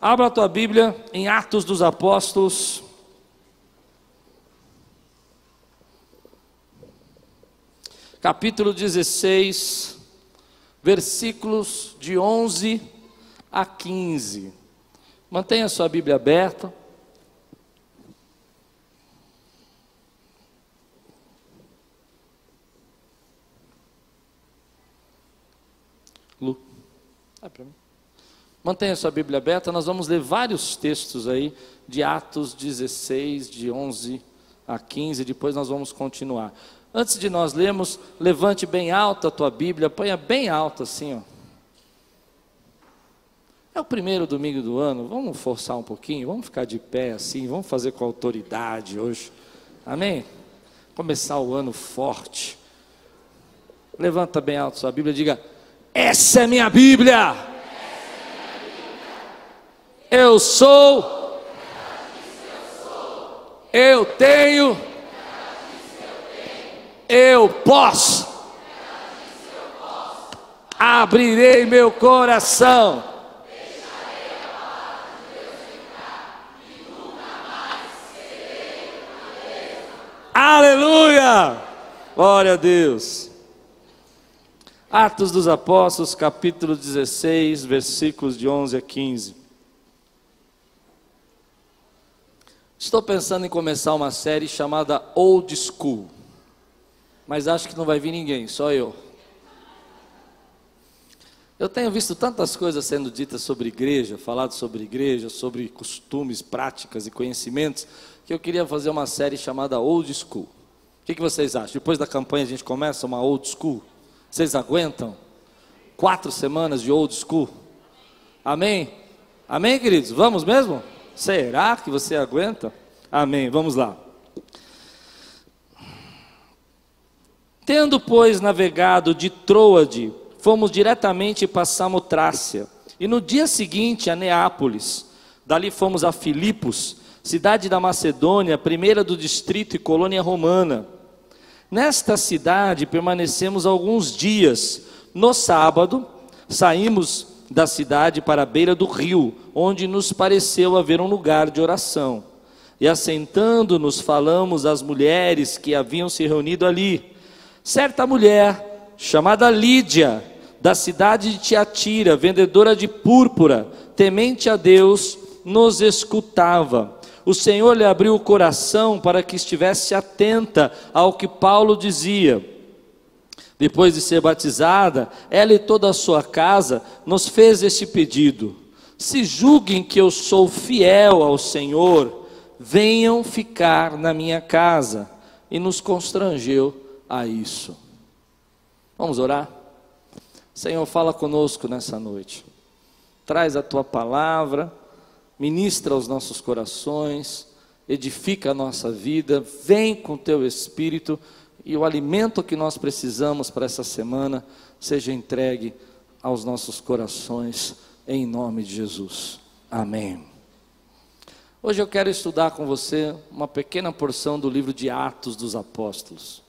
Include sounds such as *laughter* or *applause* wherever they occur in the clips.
Abra a tua Bíblia em Atos dos Apóstolos. Capítulo 16, versículos de 11 a 15. Mantenha sua Bíblia aberta. Lu, é para mim. Mantenha sua Bíblia aberta, nós vamos ler vários textos aí de Atos 16, de 11 a 15, depois nós vamos continuar. Antes de nós lermos, levante bem alta a tua Bíblia, ponha bem alta assim, ó. É o primeiro domingo do ano, vamos forçar um pouquinho, vamos ficar de pé assim, vamos fazer com autoridade hoje. Amém? Começar o ano forte. Levanta bem alto sua Bíblia e diga: Essa é minha Bíblia. Eu sou. Eu tenho. Eu posso. Abrirei meu coração. Aleluia! Glória a Deus. Atos dos Apóstolos, capítulo 16, versículos de 11 a 15. Estou pensando em começar uma série chamada Old School, mas acho que não vai vir ninguém, só eu. Eu tenho visto tantas coisas sendo ditas sobre igreja, falado sobre igreja, sobre costumes, práticas e conhecimentos, que eu queria fazer uma série chamada Old School. O que, vocês acham? Depois da campanha a gente começa uma Old School? Vocês aguentam? Quatro semanas de Old School? Amém? Amém, queridos? Vamos mesmo? Será que você aguenta? Amém. Vamos lá. Tendo, pois, navegado de Troade, fomos diretamente para Samotrácia. E no dia seguinte a Neápolis. Dali fomos a Filipos, cidade da Macedônia, primeira do distrito e colônia romana. Nesta cidade permanecemos alguns dias. No sábado, saímos da cidade para a beira do rio, onde nos pareceu haver um lugar de oração. E assentando-nos, falamos às mulheres que haviam se reunido ali. Certa mulher, chamada Lídia, da cidade de Tiatira, vendedora de púrpura, temente a Deus, nos escutava. O Senhor lhe abriu o coração para que estivesse atenta ao que Paulo dizia. Depois de ser batizada, ela e toda a sua casa nos fez este pedido: se julguem que eu sou fiel ao Senhor, venham ficar na minha casa. E nos constrangeu a isso. Vamos orar? Senhor, fala conosco nessa noite. Traz a tua palavra, ministra aos nossos corações, edifica a nossa vida, vem com teu espírito e o alimento que nós precisamos para essa semana seja entregue aos nossos corações, em nome de Jesus. Amém. Hoje eu quero estudar com você uma pequena porção do livro de Atos dos Apóstolos.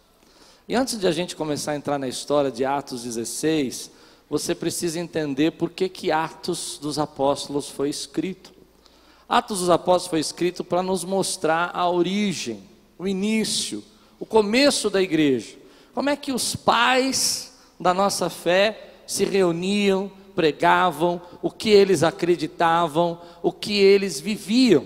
E antes de a gente começar a entrar na história de Atos 16, você precisa entender por que, que Atos dos Apóstolos foi escrito. Atos dos Apóstolos foi escrito para nos mostrar a origem, o início, o começo da igreja. Como é que os pais da nossa fé se reuniam, pregavam, o que eles acreditavam, o que eles viviam.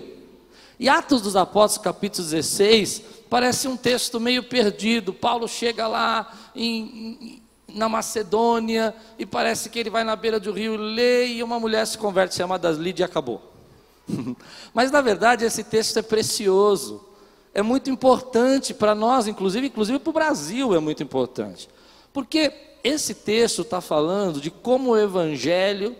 E Atos dos Apóstolos, capítulo 16, parece um texto meio perdido. Paulo chega lá em, na Macedônia e parece que ele vai na beira do rio, lê e uma mulher se converte chamada Lídia e acabou. *laughs* Mas na verdade esse texto é precioso é muito importante para nós, inclusive, inclusive para o Brasil é muito importante. Porque esse texto está falando de como o evangelho,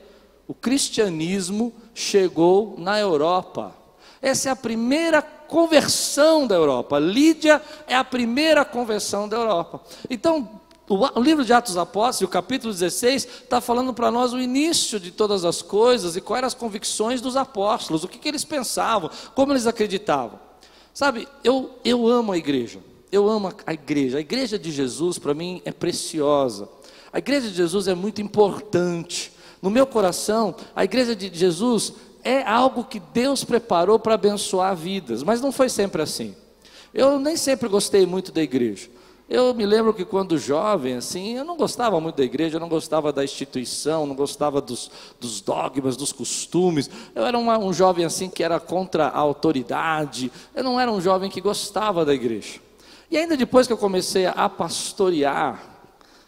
o cristianismo, chegou na Europa. Essa é a primeira conversão da Europa. Lídia é a primeira conversão da Europa. Então, o livro de Atos Apóstolos, o capítulo 16, está falando para nós o início de todas as coisas e quais eram as convicções dos apóstolos, o que, que eles pensavam, como eles acreditavam. Sabe, eu, eu amo a igreja. Eu amo a igreja. A igreja de Jesus, para mim, é preciosa. A igreja de Jesus é muito importante. No meu coração, a igreja de Jesus é algo que Deus preparou para abençoar vidas, mas não foi sempre assim. Eu nem sempre gostei muito da igreja. Eu me lembro que quando jovem, assim, eu não gostava muito da igreja, eu não gostava da instituição, não gostava dos, dos dogmas, dos costumes. Eu era uma, um jovem assim que era contra a autoridade. Eu não era um jovem que gostava da igreja. E ainda depois que eu comecei a pastorear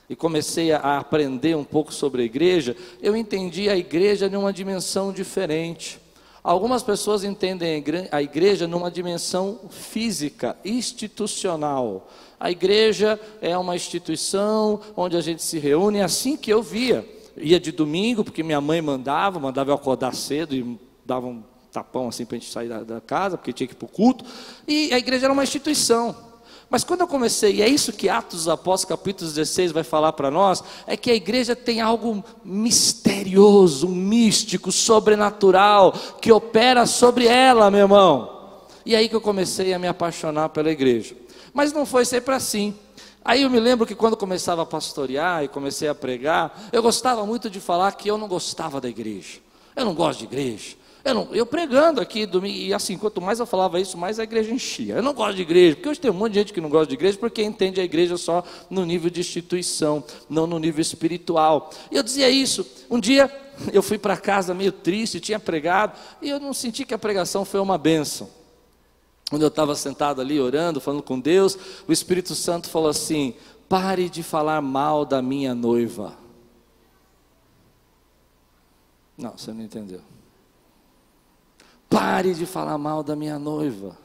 e comecei a aprender um pouco sobre a igreja, eu entendi a igreja numa dimensão diferente. Algumas pessoas entendem a igreja numa dimensão física, institucional. A igreja é uma instituição onde a gente se reúne, é assim que eu via. Ia de domingo, porque minha mãe mandava, mandava eu acordar cedo e dava um tapão assim para a gente sair da, da casa, porque tinha que ir para o culto. E a igreja era uma instituição. Mas quando eu comecei, e é isso que Atos Apóstolos, capítulo 16, vai falar para nós, é que a igreja tem algo misterioso, místico, sobrenatural, que opera sobre ela, meu irmão. E aí que eu comecei a me apaixonar pela igreja. Mas não foi sempre assim. Aí eu me lembro que quando começava a pastorear e comecei a pregar, eu gostava muito de falar que eu não gostava da igreja. Eu não gosto de igreja. Eu, não, eu pregando aqui, domingo, e assim, quanto mais eu falava isso, mais a igreja enchia. Eu não gosto de igreja, porque hoje tem um monte de gente que não gosta de igreja, porque entende a igreja só no nível de instituição, não no nível espiritual. E eu dizia isso. Um dia eu fui para casa meio triste, tinha pregado, e eu não senti que a pregação foi uma bênção. Quando eu estava sentado ali orando, falando com Deus, o Espírito Santo falou assim: pare de falar mal da minha noiva. Não, você não entendeu. Pare de falar mal da minha noiva.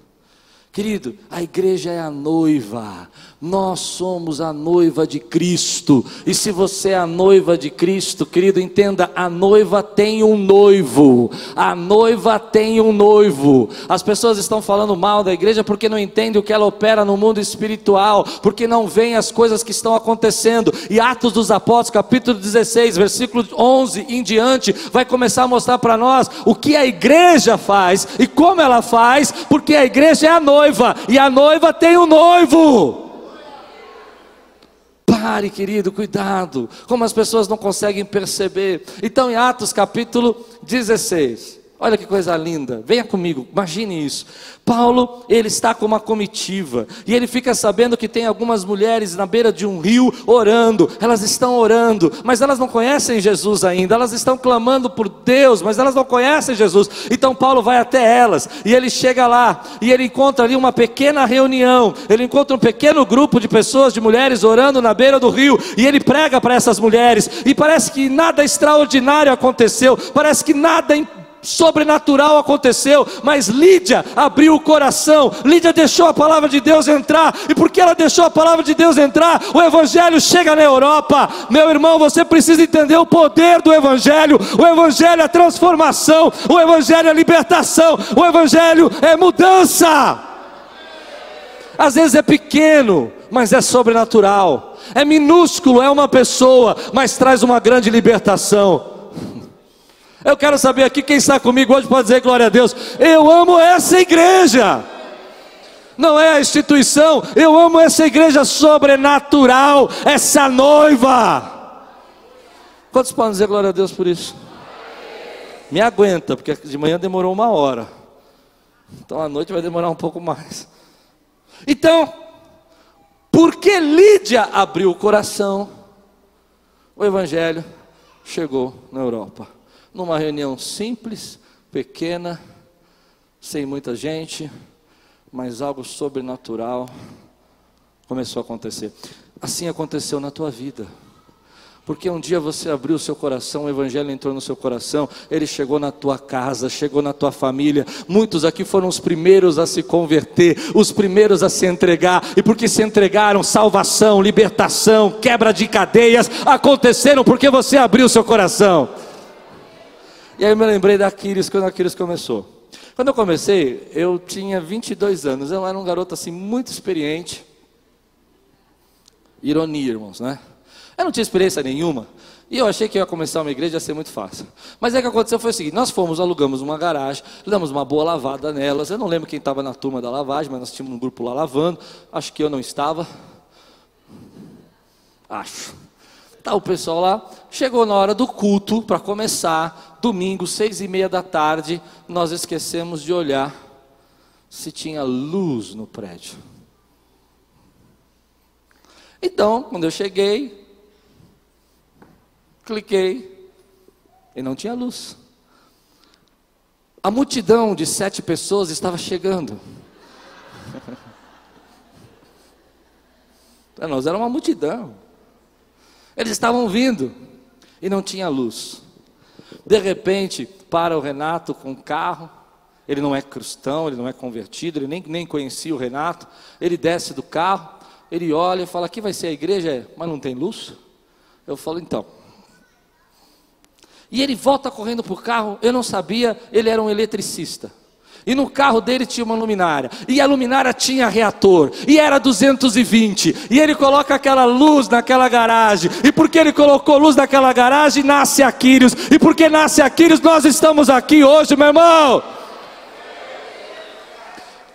Querido, a igreja é a noiva, nós somos a noiva de Cristo, e se você é a noiva de Cristo, querido, entenda: a noiva tem um noivo, a noiva tem um noivo. As pessoas estão falando mal da igreja porque não entendem o que ela opera no mundo espiritual, porque não veem as coisas que estão acontecendo, e Atos dos Apóstolos, capítulo 16, versículo 11 em diante, vai começar a mostrar para nós o que a igreja faz e como ela faz, porque a igreja é a noiva noiva, e a noiva tem um noivo. Pare, querido, cuidado, como as pessoas não conseguem perceber. Então, em Atos capítulo 16, Olha que coisa linda, venha comigo, imagine isso. Paulo, ele está com uma comitiva, e ele fica sabendo que tem algumas mulheres na beira de um rio orando, elas estão orando, mas elas não conhecem Jesus ainda, elas estão clamando por Deus, mas elas não conhecem Jesus. Então Paulo vai até elas, e ele chega lá, e ele encontra ali uma pequena reunião, ele encontra um pequeno grupo de pessoas, de mulheres orando na beira do rio, e ele prega para essas mulheres, e parece que nada extraordinário aconteceu, parece que nada sobrenatural aconteceu, mas Lídia abriu o coração, Lídia deixou a palavra de Deus entrar, e porque ela deixou a palavra de Deus entrar, o Evangelho chega na Europa. Meu irmão, você precisa entender o poder do Evangelho. O Evangelho é transformação, o Evangelho é libertação, o Evangelho é mudança. Às vezes é pequeno, mas é sobrenatural. É minúsculo, é uma pessoa, mas traz uma grande libertação. Eu quero saber aqui quem está comigo hoje pode dizer glória a Deus. Eu amo essa igreja. Não é a instituição, eu amo essa igreja sobrenatural, essa noiva. Quantos podem dizer glória a Deus por isso? Me aguenta, porque de manhã demorou uma hora. Então à noite vai demorar um pouco mais. Então, porque Lídia abriu o coração, o Evangelho chegou na Europa numa reunião simples, pequena, sem muita gente, mas algo sobrenatural começou a acontecer. Assim aconteceu na tua vida. Porque um dia você abriu o seu coração, o Evangelho entrou no seu coração, ele chegou na tua casa, chegou na tua família. Muitos aqui foram os primeiros a se converter, os primeiros a se entregar, e porque se entregaram, salvação, libertação, quebra de cadeias aconteceram porque você abriu o seu coração. E aí eu me lembrei da Aquiles quando a Aquiles começou. Quando eu comecei, eu tinha 22 anos, eu era um garoto assim muito experiente. Ironia, irmãos, né? Eu não tinha experiência nenhuma. E eu achei que ia começar uma igreja ia ser muito fácil. Mas aí o que aconteceu foi o seguinte: nós fomos, alugamos uma garagem, damos uma boa lavada nelas. Eu não lembro quem estava na turma da lavagem, mas nós tínhamos um grupo lá lavando. Acho que eu não estava. Acho. Tá o pessoal lá, chegou na hora do culto para começar, domingo, seis e meia da tarde, nós esquecemos de olhar se tinha luz no prédio. Então, quando eu cheguei, cliquei e não tinha luz. A multidão de sete pessoas estava chegando. *laughs* Para nós era uma multidão. Eles estavam vindo e não tinha luz. De repente, para o Renato com o carro. Ele não é cristão, ele não é convertido, ele nem, nem conhecia o Renato. Ele desce do carro, ele olha e fala: Aqui vai ser a igreja, mas não tem luz? Eu falo: Então. E ele volta correndo para o carro, eu não sabia, ele era um eletricista. E no carro dele tinha uma luminária. E a luminária tinha reator. E era 220. E ele coloca aquela luz naquela garagem. E porque ele colocou luz naquela garagem, nasce Aquírios. E porque nasce Aquírios, nós estamos aqui hoje, meu irmão.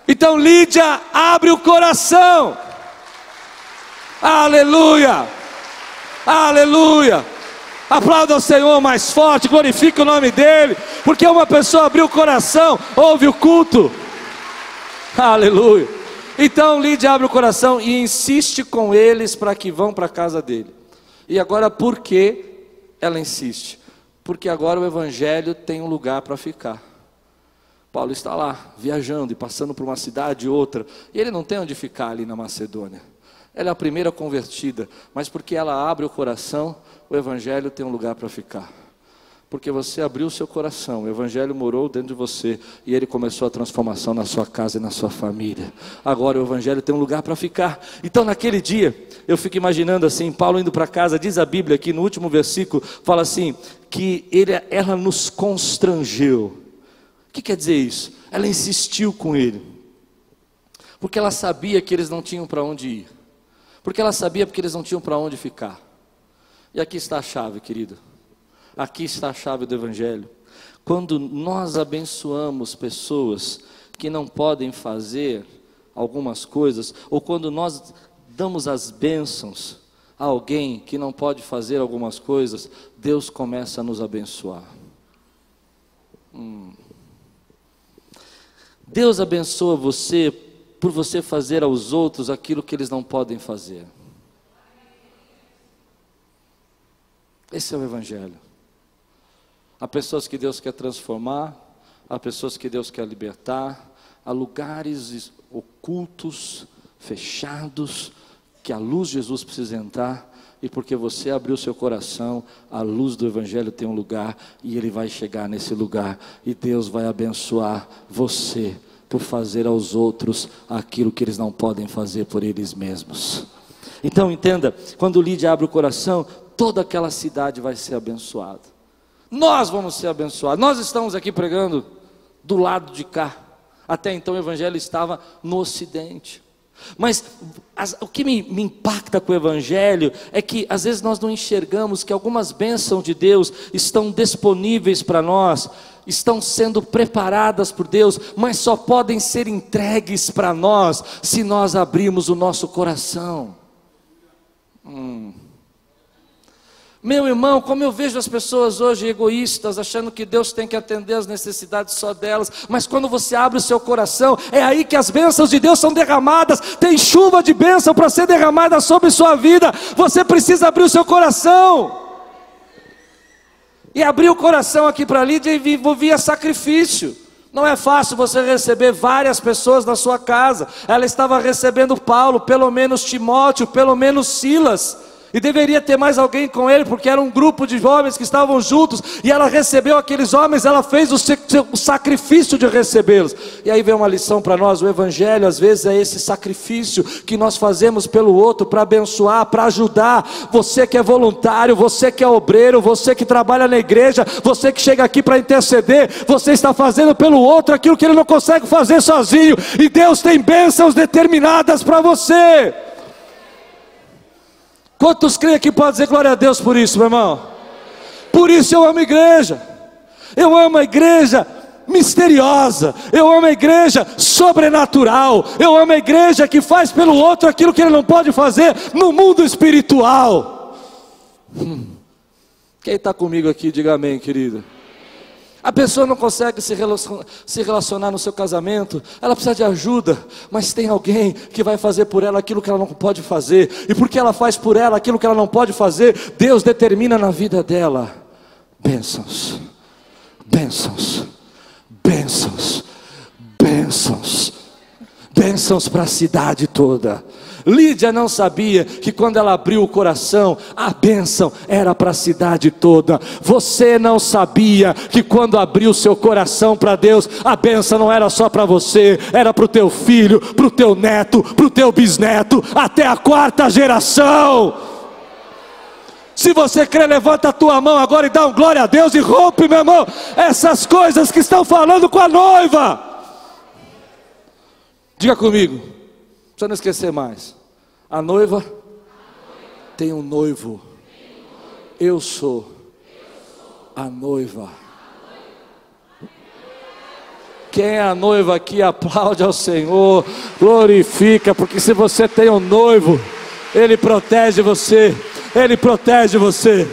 Então Lídia abre o coração. Aleluia. Aleluia. Aplauda o Senhor mais forte, glorifique o nome dEle, porque uma pessoa abriu o coração, ouve o culto. Aleluia. Então Lídia abre o coração e insiste com eles para que vão para a casa dele. E agora por que ela insiste? Porque agora o evangelho tem um lugar para ficar. Paulo está lá, viajando e passando por uma cidade e outra, e ele não tem onde ficar ali na Macedônia. Ela é a primeira convertida, mas porque ela abre o coração, o Evangelho tem um lugar para ficar. Porque você abriu o seu coração, o Evangelho morou dentro de você e ele começou a transformação na sua casa e na sua família. Agora o Evangelho tem um lugar para ficar. Então, naquele dia, eu fico imaginando assim: Paulo indo para casa, diz a Bíblia aqui no último versículo, fala assim: que ele, ela nos constrangeu. O que quer dizer isso? Ela insistiu com ele, porque ela sabia que eles não tinham para onde ir, porque ela sabia que eles não tinham para onde ficar. E aqui está a chave, querido. Aqui está a chave do Evangelho. Quando nós abençoamos pessoas que não podem fazer algumas coisas, ou quando nós damos as bênçãos a alguém que não pode fazer algumas coisas, Deus começa a nos abençoar. Hum. Deus abençoa você por você fazer aos outros aquilo que eles não podem fazer. Esse é o Evangelho. Há pessoas que Deus quer transformar, há pessoas que Deus quer libertar, há lugares ocultos, fechados, que a luz de Jesus precisa entrar, e porque você abriu seu coração, a luz do Evangelho tem um lugar, e ele vai chegar nesse lugar, e Deus vai abençoar você por fazer aos outros aquilo que eles não podem fazer por eles mesmos. Então entenda, quando Lídia abre o coração, toda aquela cidade vai ser abençoada. Nós vamos ser abençoados. Nós estamos aqui pregando do lado de cá. Até então o evangelho estava no ocidente. Mas as, o que me, me, impacta com o Evangelho é que às vezes nós não enxergamos que algumas bênçãos de Deus estão disponíveis para nós, estão sendo preparadas por Deus, mas só podem ser entregues para nós se nós abrirmos o nosso coração. Hum. Meu irmão, como eu vejo as pessoas hoje egoístas, achando que Deus tem que atender as necessidades só delas, mas quando você abre o seu coração, é aí que as bênçãos de Deus são derramadas, tem chuva de bênção para ser derramada sobre sua vida, você precisa abrir o seu coração. E abrir o coração aqui para Lídia envolvia sacrifício. Não é fácil você receber várias pessoas na sua casa. Ela estava recebendo Paulo, pelo menos Timóteo, pelo menos Silas. E deveria ter mais alguém com ele, porque era um grupo de homens que estavam juntos, e ela recebeu aqueles homens, ela fez o, o sacrifício de recebê-los. E aí vem uma lição para nós: o Evangelho às vezes é esse sacrifício que nós fazemos pelo outro, para abençoar, para ajudar. Você que é voluntário, você que é obreiro, você que trabalha na igreja, você que chega aqui para interceder, você está fazendo pelo outro aquilo que ele não consegue fazer sozinho, e Deus tem bênçãos determinadas para você. Quantos creem que pode dizer glória a Deus por isso, meu irmão? Por isso eu amo a igreja. Eu amo a igreja misteriosa. Eu amo a igreja sobrenatural. Eu amo a igreja que faz pelo outro aquilo que ele não pode fazer no mundo espiritual. Hum. Quem está comigo aqui, diga amém, querida. A pessoa não consegue se relacionar, se relacionar, no seu casamento, ela precisa de ajuda, mas tem alguém que vai fazer por ela aquilo que ela não pode fazer, e porque ela faz por ela aquilo que ela não pode fazer, Deus determina na vida dela bênçãos, bênçãos, bênçãos, bênçãos, bênçãos para a cidade toda. Lídia não sabia que quando ela abriu o coração, a bênção era para a cidade toda. Você não sabia que quando abriu seu coração para Deus, a bênção não era só para você, era para o teu filho, para o teu neto, para o teu bisneto, até a quarta geração. Se você crê, levanta a tua mão agora e dá um glória a Deus e rompe, meu irmão, essas coisas que estão falando com a noiva. Diga comigo, precisa não esquecer mais. A noiva tem um noivo. Eu sou a noiva. Quem é a noiva aqui, aplaude ao Senhor, glorifica, porque se você tem um noivo, Ele protege você. Ele protege você.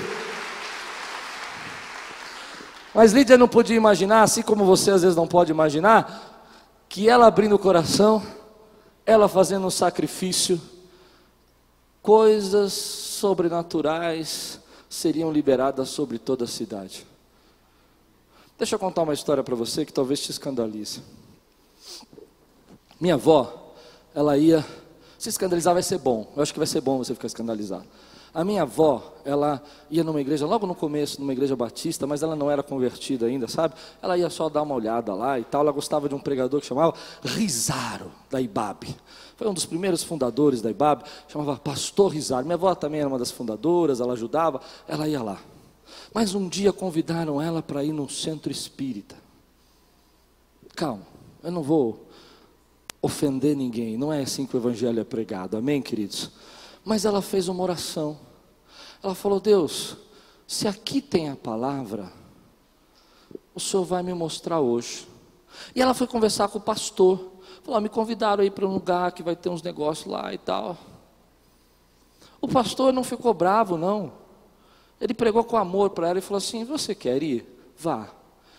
Mas Lídia não podia imaginar, assim como você às vezes não pode imaginar, que ela abrindo o coração, ela fazendo um sacrifício, coisas sobrenaturais seriam liberadas sobre toda a cidade. Deixa eu contar uma história para você que talvez te escandalize. Minha avó, ela ia. Se escandalizar vai ser bom. Eu acho que vai ser bom você ficar escandalizado. A minha avó, ela ia numa igreja, logo no começo, numa igreja batista, mas ela não era convertida ainda, sabe? Ela ia só dar uma olhada lá e tal. Ela gostava de um pregador que chamava Rizaro, da Ibabe. Foi um dos primeiros fundadores da Ibabe, chamava Pastor Rizaro. Minha avó também era uma das fundadoras, ela ajudava, ela ia lá. Mas um dia convidaram ela para ir num centro espírita. Calma, eu não vou ofender ninguém, não é assim que o evangelho é pregado, amém, queridos? Mas ela fez uma oração. Ela falou: Deus, se aqui tem a palavra, o Senhor vai me mostrar hoje. E ela foi conversar com o pastor. Falou: me convidaram aí para um lugar que vai ter uns negócios lá e tal. O pastor não ficou bravo, não. Ele pregou com amor para ela e falou assim: Você quer ir? Vá.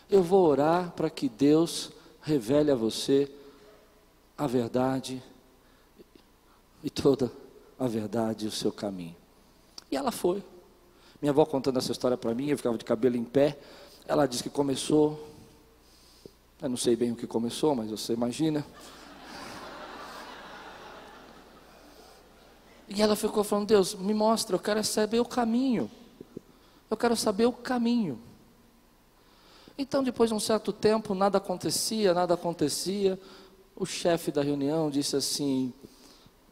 Eu vou orar para que Deus revele a você a verdade e toda a verdade e o seu caminho. E ela foi. Minha avó contando essa história para mim, eu ficava de cabelo em pé. Ela disse que começou. Eu não sei bem o que começou, mas você imagina. E ela ficou falando: Deus, me mostra, eu quero saber o caminho. Eu quero saber o caminho. Então, depois de um certo tempo, nada acontecia, nada acontecia. O chefe da reunião disse assim: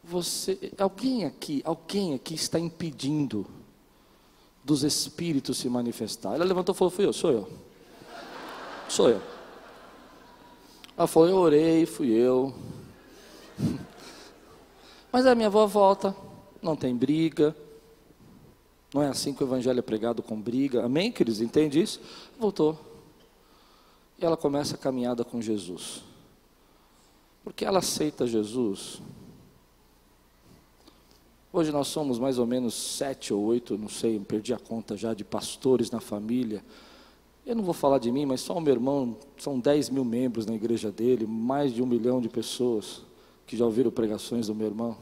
você, alguém aqui, alguém aqui está impedindo dos espíritos se manifestar. Ela levantou e falou: Fui eu, sou eu. Sou eu. Ela falou: Eu orei, fui eu. Mas a minha avó volta, não tem briga. Não é assim que o evangelho é pregado com briga. Amém, queridos? Entende isso? Voltou. E ela começa a caminhada com Jesus. Porque ela aceita Jesus Hoje nós somos mais ou menos sete ou oito, não sei, perdi a conta já, de pastores na família. Eu não vou falar de mim, mas só o meu irmão, são dez mil membros na igreja dele, mais de um milhão de pessoas que já ouviram pregações do meu irmão.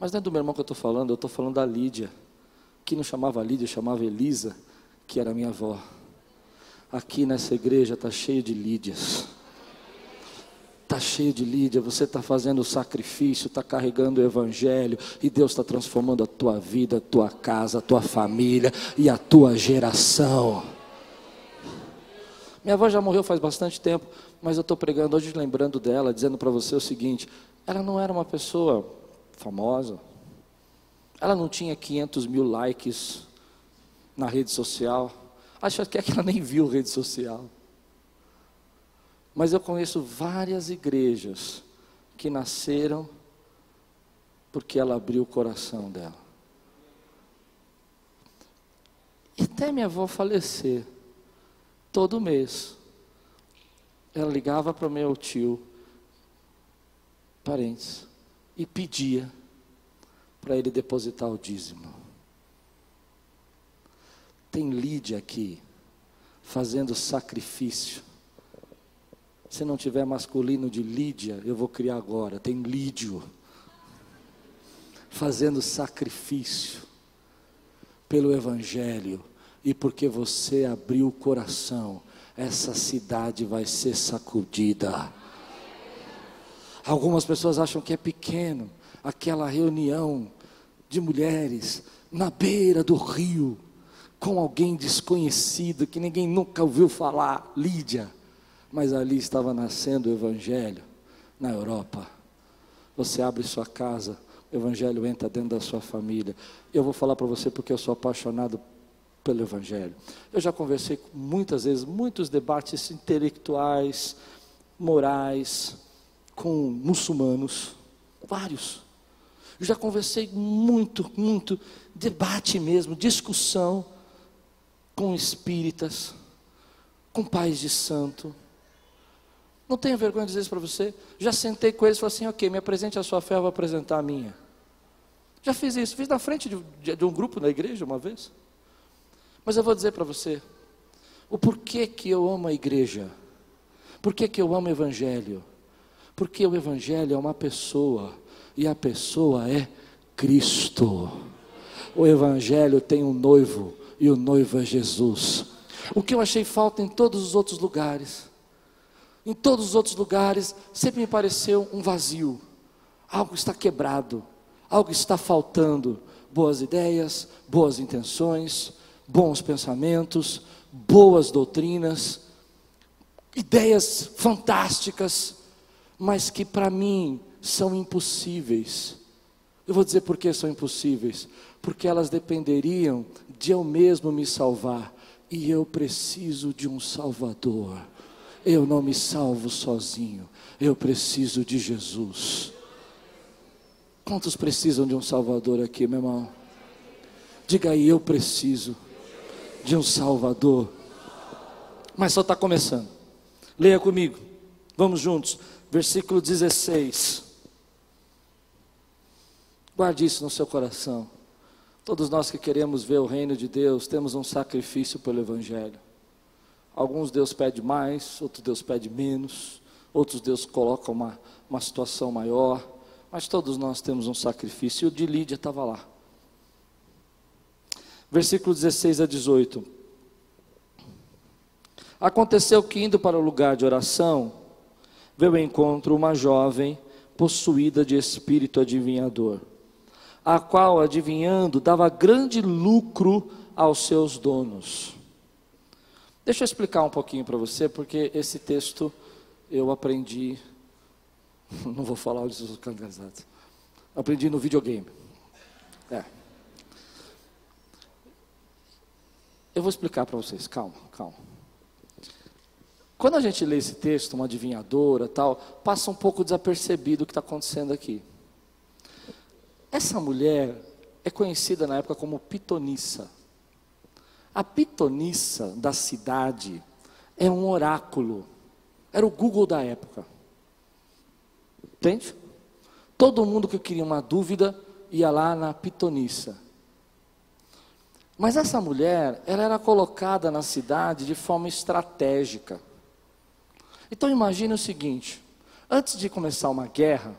Mas não é do meu irmão que eu estou falando, eu estou falando da Lídia, que não chamava Lídia, chamava Elisa, que era minha avó. Aqui nessa igreja está cheio de Lídias. Está cheio de Lídia, você está fazendo o sacrifício, está carregando o Evangelho, e Deus está transformando a tua vida, a tua casa, a tua família e a tua geração. Minha avó já morreu faz bastante tempo, mas eu estou pregando hoje lembrando dela, dizendo para você o seguinte: ela não era uma pessoa famosa, ela não tinha 500 mil likes na rede social, acho que ela nem viu rede social. Mas eu conheço várias igrejas que nasceram porque ela abriu o coração dela. E até minha avó falecer, todo mês, ela ligava para o meu tio, parentes, e pedia para ele depositar o dízimo. Tem Lídia aqui, fazendo sacrifício. Se não tiver masculino de Lídia, eu vou criar agora. Tem Lídio, fazendo sacrifício pelo Evangelho. E porque você abriu o coração, essa cidade vai ser sacudida. Algumas pessoas acham que é pequeno aquela reunião de mulheres na beira do rio, com alguém desconhecido que ninguém nunca ouviu falar, Lídia. Mas ali estava nascendo o Evangelho na Europa. Você abre sua casa, o Evangelho entra dentro da sua família. Eu vou falar para você porque eu sou apaixonado pelo Evangelho. Eu já conversei muitas vezes, muitos debates intelectuais, morais, com muçulmanos, vários. Eu já conversei muito, muito, debate mesmo, discussão com espíritas, com pais de santo. Não tenho vergonha de dizer isso para você. Já sentei com eles e falei assim: ok, me apresente a sua fé, eu vou apresentar a minha. Já fiz isso, fiz na frente de, de, de um grupo na igreja uma vez. Mas eu vou dizer para você: o porquê que eu amo a igreja, por que eu amo o Evangelho? Porque o Evangelho é uma pessoa, e a pessoa é Cristo. O Evangelho tem um noivo, e o noivo é Jesus. O que eu achei falta em todos os outros lugares, em todos os outros lugares, sempre me pareceu um vazio, algo está quebrado, algo está faltando. Boas ideias, boas intenções, bons pensamentos, boas doutrinas, ideias fantásticas, mas que para mim são impossíveis. Eu vou dizer por que são impossíveis. Porque elas dependeriam de eu mesmo me salvar. E eu preciso de um Salvador. Eu não me salvo sozinho. Eu preciso de Jesus. Quantos precisam de um Salvador aqui, meu irmão? Diga aí, eu preciso de um Salvador. Mas só está começando. Leia comigo. Vamos juntos. Versículo 16. Guarde isso no seu coração. Todos nós que queremos ver o reino de Deus, temos um sacrifício pelo Evangelho. Alguns Deus pede mais, outros Deus pede menos, outros Deus coloca uma, uma situação maior, mas todos nós temos um sacrifício. E o de Lídia estava lá. Versículo 16 a 18. Aconteceu que, indo para o lugar de oração, veio ao encontro uma jovem possuída de espírito adivinhador, a qual, adivinhando, dava grande lucro aos seus donos. Deixa eu explicar um pouquinho para você, porque esse texto eu aprendi, *laughs* não vou falar os candidatos, aprendi no videogame. É. Eu vou explicar para vocês, calma, calma. Quando a gente lê esse texto, uma adivinhadora tal, passa um pouco desapercebido o que está acontecendo aqui. Essa mulher é conhecida na época como pitonissa. A pitonissa da cidade é um oráculo. Era o Google da época. Entende? Todo mundo que queria uma dúvida ia lá na pitonissa. Mas essa mulher, ela era colocada na cidade de forma estratégica. Então imagine o seguinte: antes de começar uma guerra,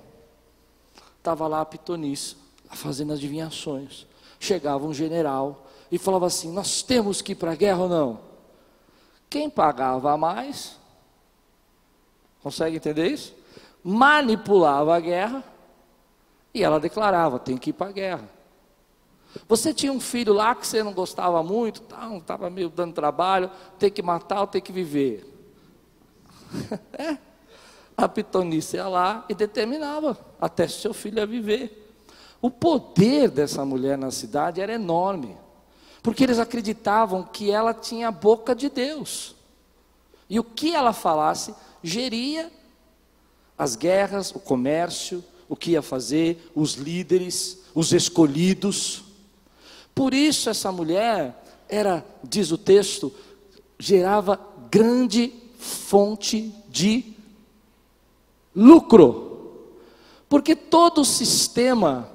estava lá a pitonissa, fazendo adivinhações. Chegava um general, e falava assim: Nós temos que ir para a guerra ou não? Quem pagava mais, consegue entender isso? Manipulava a guerra e ela declarava: Tem que ir para a guerra. Você tinha um filho lá que você não gostava muito, estava meio dando trabalho, tem que matar ou tem que viver. *laughs* é. A pitonice ia lá e determinava até se seu filho ia viver. O poder dessa mulher na cidade era enorme porque eles acreditavam que ela tinha a boca de Deus. E o que ela falasse geria as guerras, o comércio, o que ia fazer, os líderes, os escolhidos. Por isso essa mulher era, diz o texto, gerava grande fonte de lucro. Porque todo o sistema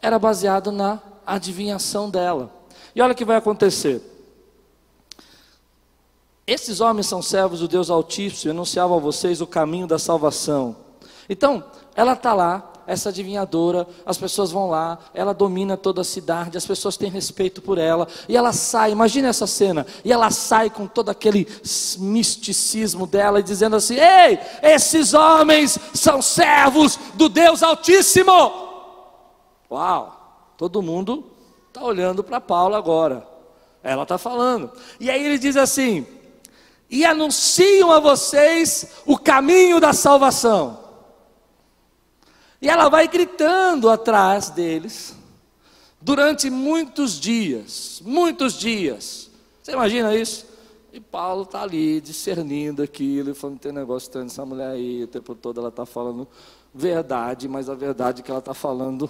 era baseado na adivinhação dela. E olha o que vai acontecer. Esses homens são servos do Deus Altíssimo e anunciavam a vocês o caminho da salvação. Então, ela está lá, essa adivinhadora, as pessoas vão lá, ela domina toda a cidade, as pessoas têm respeito por ela, e ela sai, imagina essa cena, e ela sai com todo aquele misticismo dela, dizendo assim: Ei, esses homens são servos do Deus Altíssimo. Uau, todo mundo está olhando para Paulo agora, ela está falando, e aí ele diz assim: e anunciam a vocês o caminho da salvação. E ela vai gritando atrás deles durante muitos dias, muitos dias. Você imagina isso? E Paulo está ali discernindo aquilo, falando: tem negócio estranho essa mulher aí, o tempo todo ela está falando verdade, mas a verdade que ela está falando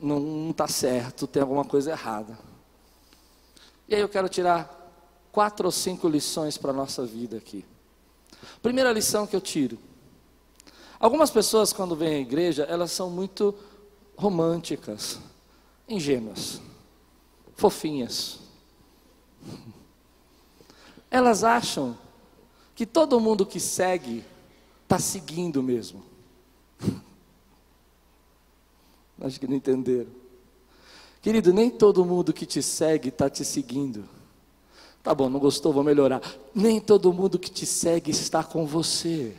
não está certo, tem alguma coisa errada. E aí eu quero tirar quatro ou cinco lições para a nossa vida aqui. Primeira lição que eu tiro. Algumas pessoas, quando vêm à igreja, elas são muito românticas, ingênuas, fofinhas. *laughs* Elas acham que todo mundo que segue está seguindo mesmo. *laughs* Acho que não entenderam. Querido, nem todo mundo que te segue está te seguindo. Tá bom, não gostou, vou melhorar. Nem todo mundo que te segue está com você.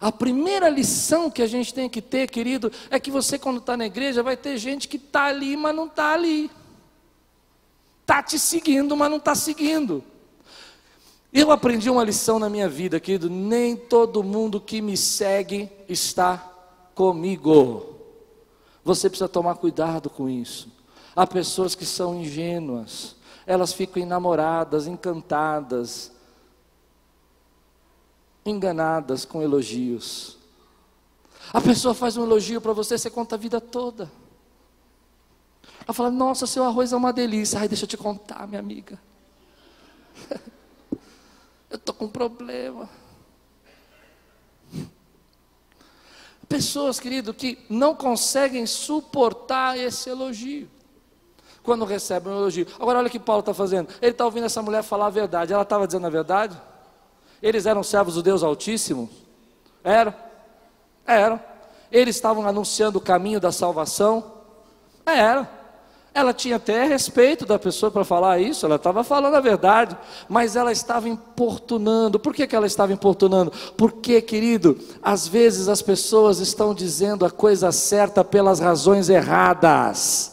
A primeira lição que a gente tem que ter, querido, é que você, quando está na igreja, vai ter gente que está ali, mas não está ali. Está te seguindo, mas não está seguindo. Eu aprendi uma lição na minha vida, querido. Nem todo mundo que me segue está comigo. Você precisa tomar cuidado com isso. Há pessoas que são ingênuas elas ficam enamoradas, encantadas, enganadas com elogios. A pessoa faz um elogio para você, você conta a vida toda. Ela fala: Nossa, seu arroz é uma delícia. Ai, deixa eu te contar, minha amiga. *laughs* eu estou com um problema. Pessoas, querido, que não conseguem suportar esse elogio quando recebe um elogio. Agora, olha o que Paulo está fazendo. Ele está ouvindo essa mulher falar a verdade. Ela estava dizendo a verdade? Eles eram servos do Deus Altíssimo? Eram? Eram. Eles estavam anunciando o caminho da salvação? Era. Ela tinha até respeito da pessoa para falar isso, ela estava falando a verdade, mas ela estava importunando. Por que, que ela estava importunando? Porque, querido, às vezes as pessoas estão dizendo a coisa certa pelas razões erradas.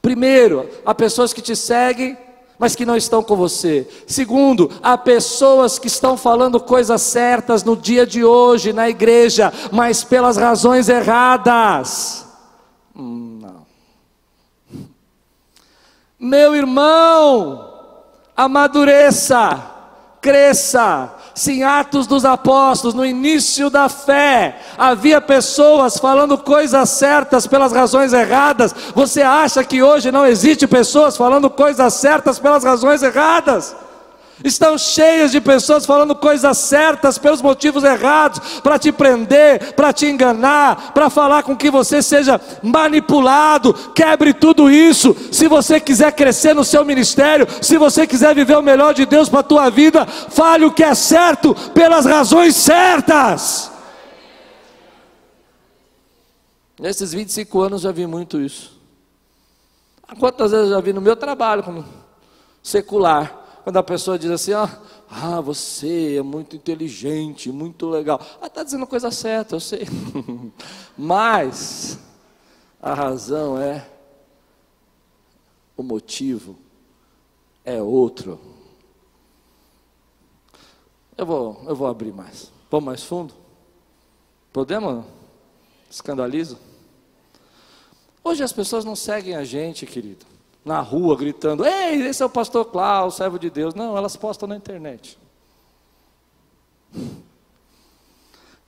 Primeiro, há pessoas que te seguem, mas que não estão com você. Segundo, há pessoas que estão falando coisas certas no dia de hoje na igreja, mas pelas razões erradas. Hum, não. Meu irmão, amadureça, cresça, se em Atos dos Apóstolos, no início da fé, havia pessoas falando coisas certas pelas razões erradas, você acha que hoje não existe pessoas falando coisas certas pelas razões erradas? Estão cheias de pessoas falando coisas certas pelos motivos errados, para te prender, para te enganar, para falar com que você seja manipulado. Quebre tudo isso. Se você quiser crescer no seu ministério, se você quiser viver o melhor de Deus para a tua vida, fale o que é certo pelas razões certas. Nesses 25 anos já vi muito isso. Quantas vezes eu já vi no meu trabalho como secular quando a pessoa diz assim, ah, ah você é muito inteligente, muito legal. Ah, está dizendo a coisa certa, eu sei. *laughs* Mas a razão é, o motivo é outro. Eu vou, eu vou abrir mais. Vamos mais fundo? Podemos? Escandalizo? Hoje as pessoas não seguem a gente, querido na rua gritando: Ei, esse é o pastor Klaus, servo de Deus. Não, elas postam na internet.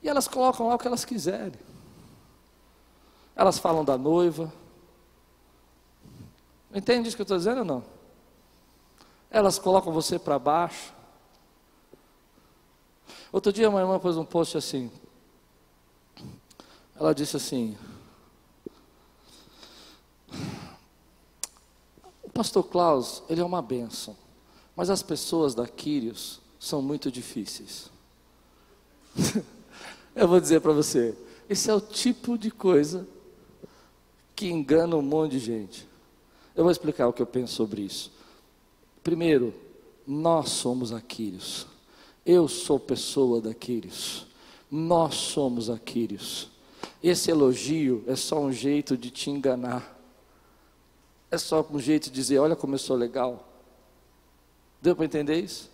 E elas colocam lá o que elas quiserem. Elas falam da noiva. Entende isso que eu estou dizendo ou não? Elas colocam você para baixo. Outro dia uma irmã pôs um post assim. Ela disse assim: pastor Klaus, ele é uma benção. Mas as pessoas da Quírios são muito difíceis. *laughs* Eu vou dizer para você, esse é o tipo de coisa que engana um monte de gente. Eu vou explicar o que eu penso sobre isso. Primeiro, nós somos Aquírios. Eu sou pessoa daquírios. Nós somos Aquírios. Esse elogio é só um jeito de te enganar. É só um jeito de dizer: olha como eu sou legal. Deu para entender isso?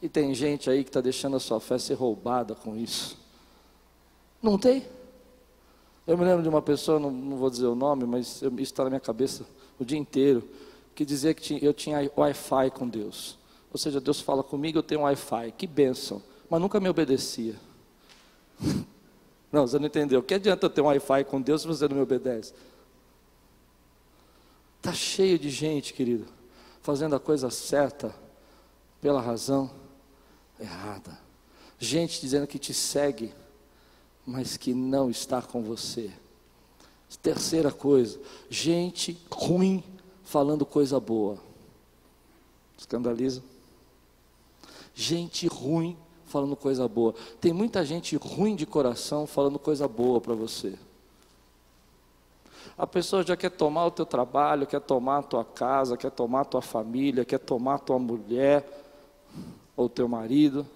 E tem gente aí que está deixando a sua fé ser roubada com isso. Não tem? Eu me lembro de uma pessoa, não, não vou dizer o nome, mas isso está na minha cabeça o dia inteiro, que dizia que eu tinha Wi-Fi com Deus. Ou seja, Deus fala comigo, eu tenho Wi-Fi. Que bênção. Mas nunca me obedecia. *laughs* Não, você não entendeu. Que adianta eu ter um Wi-Fi com Deus se você não me obedece? Está cheio de gente, querido, fazendo a coisa certa pela razão errada. Gente dizendo que te segue, mas que não está com você. Terceira coisa, gente ruim falando coisa boa. Escandaliza. Gente ruim falando coisa boa. Tem muita gente ruim de coração falando coisa boa para você. A pessoa já quer tomar o teu trabalho, quer tomar a tua casa, quer tomar a tua família, quer tomar a tua mulher ou teu marido.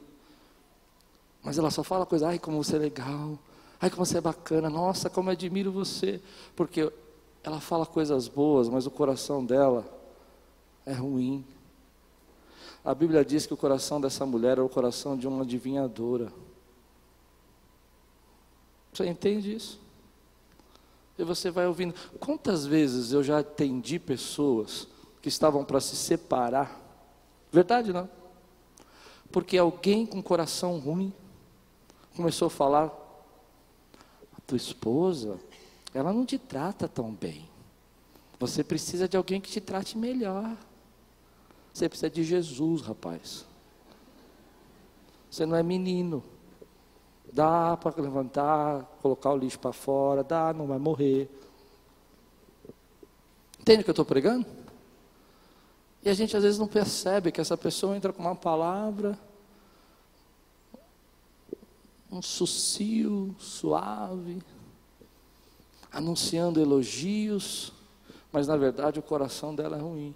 Mas ela só fala coisa, ai como você é legal, ai como você é bacana, nossa, como eu admiro você. Porque ela fala coisas boas, mas o coração dela é ruim. A Bíblia diz que o coração dessa mulher era o coração de uma adivinhadora. Você entende isso? E você vai ouvindo. Quantas vezes eu já atendi pessoas que estavam para se separar? Verdade não? Porque alguém com coração ruim começou a falar: a tua esposa, ela não te trata tão bem. Você precisa de alguém que te trate melhor. Você precisa de Jesus, rapaz. Você não é menino. Dá para levantar, colocar o lixo para fora, dá, não vai morrer. Entende o que eu estou pregando? E a gente às vezes não percebe que essa pessoa entra com uma palavra, um sucio suave, anunciando elogios, mas na verdade o coração dela é ruim.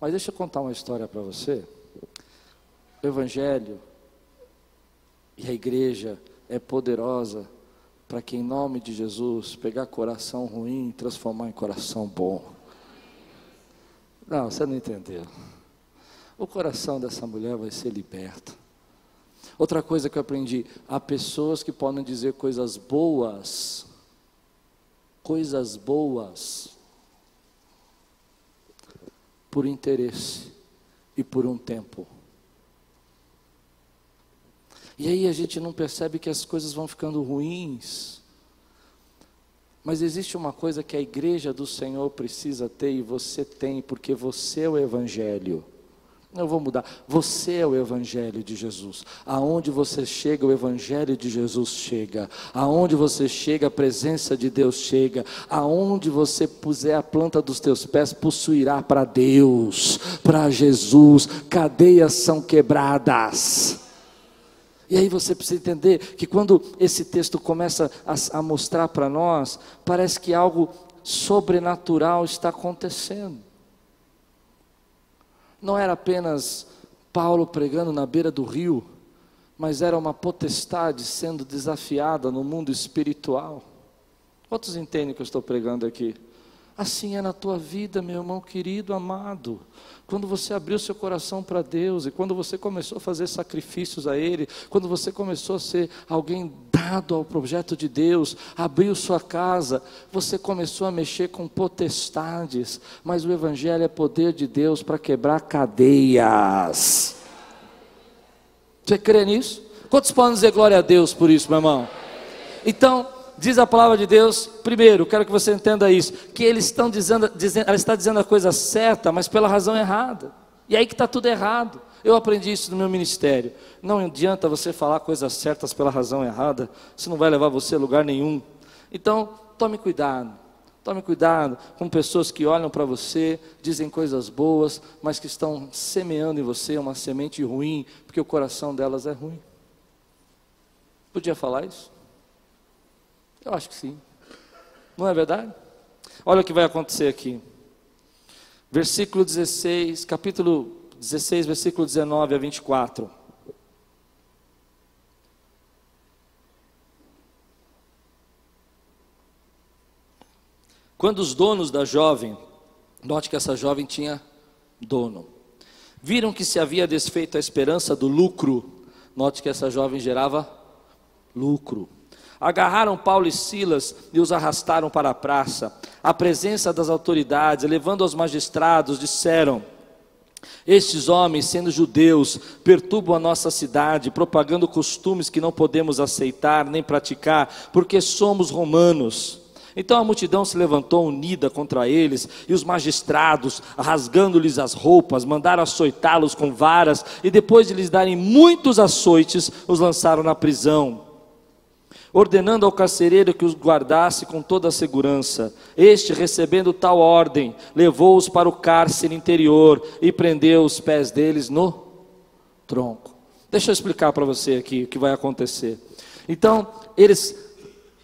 Mas deixa eu contar uma história para você. O Evangelho e a igreja é poderosa para que, em nome de Jesus, pegar coração ruim e transformar em coração bom. Não, você não entendeu. O coração dessa mulher vai ser liberto. Outra coisa que eu aprendi: há pessoas que podem dizer coisas boas, coisas boas, por interesse e por um tempo. E aí a gente não percebe que as coisas vão ficando ruins. Mas existe uma coisa que a igreja do Senhor precisa ter e você tem, porque você é o Evangelho. Eu vou mudar. Você é o Evangelho de Jesus. Aonde você chega, o Evangelho de Jesus chega. Aonde você chega, a presença de Deus chega. Aonde você puser a planta dos teus pés, possuirá para Deus, para Jesus. Cadeias são quebradas. E aí você precisa entender que quando esse texto começa a, a mostrar para nós, parece que algo sobrenatural está acontecendo não era apenas Paulo pregando na beira do rio, mas era uma potestade sendo desafiada no mundo espiritual. Quantos entendem que eu estou pregando aqui? Assim é na tua vida, meu irmão querido, amado. Quando você abriu seu coração para Deus e quando você começou a fazer sacrifícios a Ele, quando você começou a ser alguém dado ao projeto de Deus, abriu sua casa, você começou a mexer com potestades, mas o Evangelho é poder de Deus para quebrar cadeias. Você crê nisso? Quantos podem dizer glória a Deus por isso, meu irmão? Então, diz a palavra de Deus, primeiro, quero que você entenda isso, que eles estão dizendo, dizendo, ela está dizendo a coisa certa, mas pela razão errada. E aí que está tudo errado. Eu aprendi isso no meu ministério. Não adianta você falar coisas certas pela razão errada, isso não vai levar você a lugar nenhum. Então, tome cuidado. Tome cuidado com pessoas que olham para você, dizem coisas boas, mas que estão semeando em você uma semente ruim, porque o coração delas é ruim. Podia falar isso? Eu acho que sim. Não é verdade? Olha o que vai acontecer aqui. Versículo 16, capítulo 16, versículo 19 a 24. Quando os donos da jovem, note que essa jovem tinha dono, viram que se havia desfeito a esperança do lucro, note que essa jovem gerava lucro. Agarraram Paulo e Silas e os arrastaram para a praça. À presença das autoridades, levando aos magistrados, disseram: estes homens, sendo judeus, perturbam a nossa cidade, propagando costumes que não podemos aceitar nem praticar, porque somos romanos. Então a multidão se levantou unida contra eles, e os magistrados, rasgando-lhes as roupas, mandaram açoitá-los com varas, e depois de lhes darem muitos açoites, os lançaram na prisão, ordenando ao carcereiro que os guardasse com toda a segurança. Este, recebendo tal ordem, levou-os para o cárcere interior e prendeu os pés deles no tronco. Deixa eu explicar para você aqui o que vai acontecer. Então, eles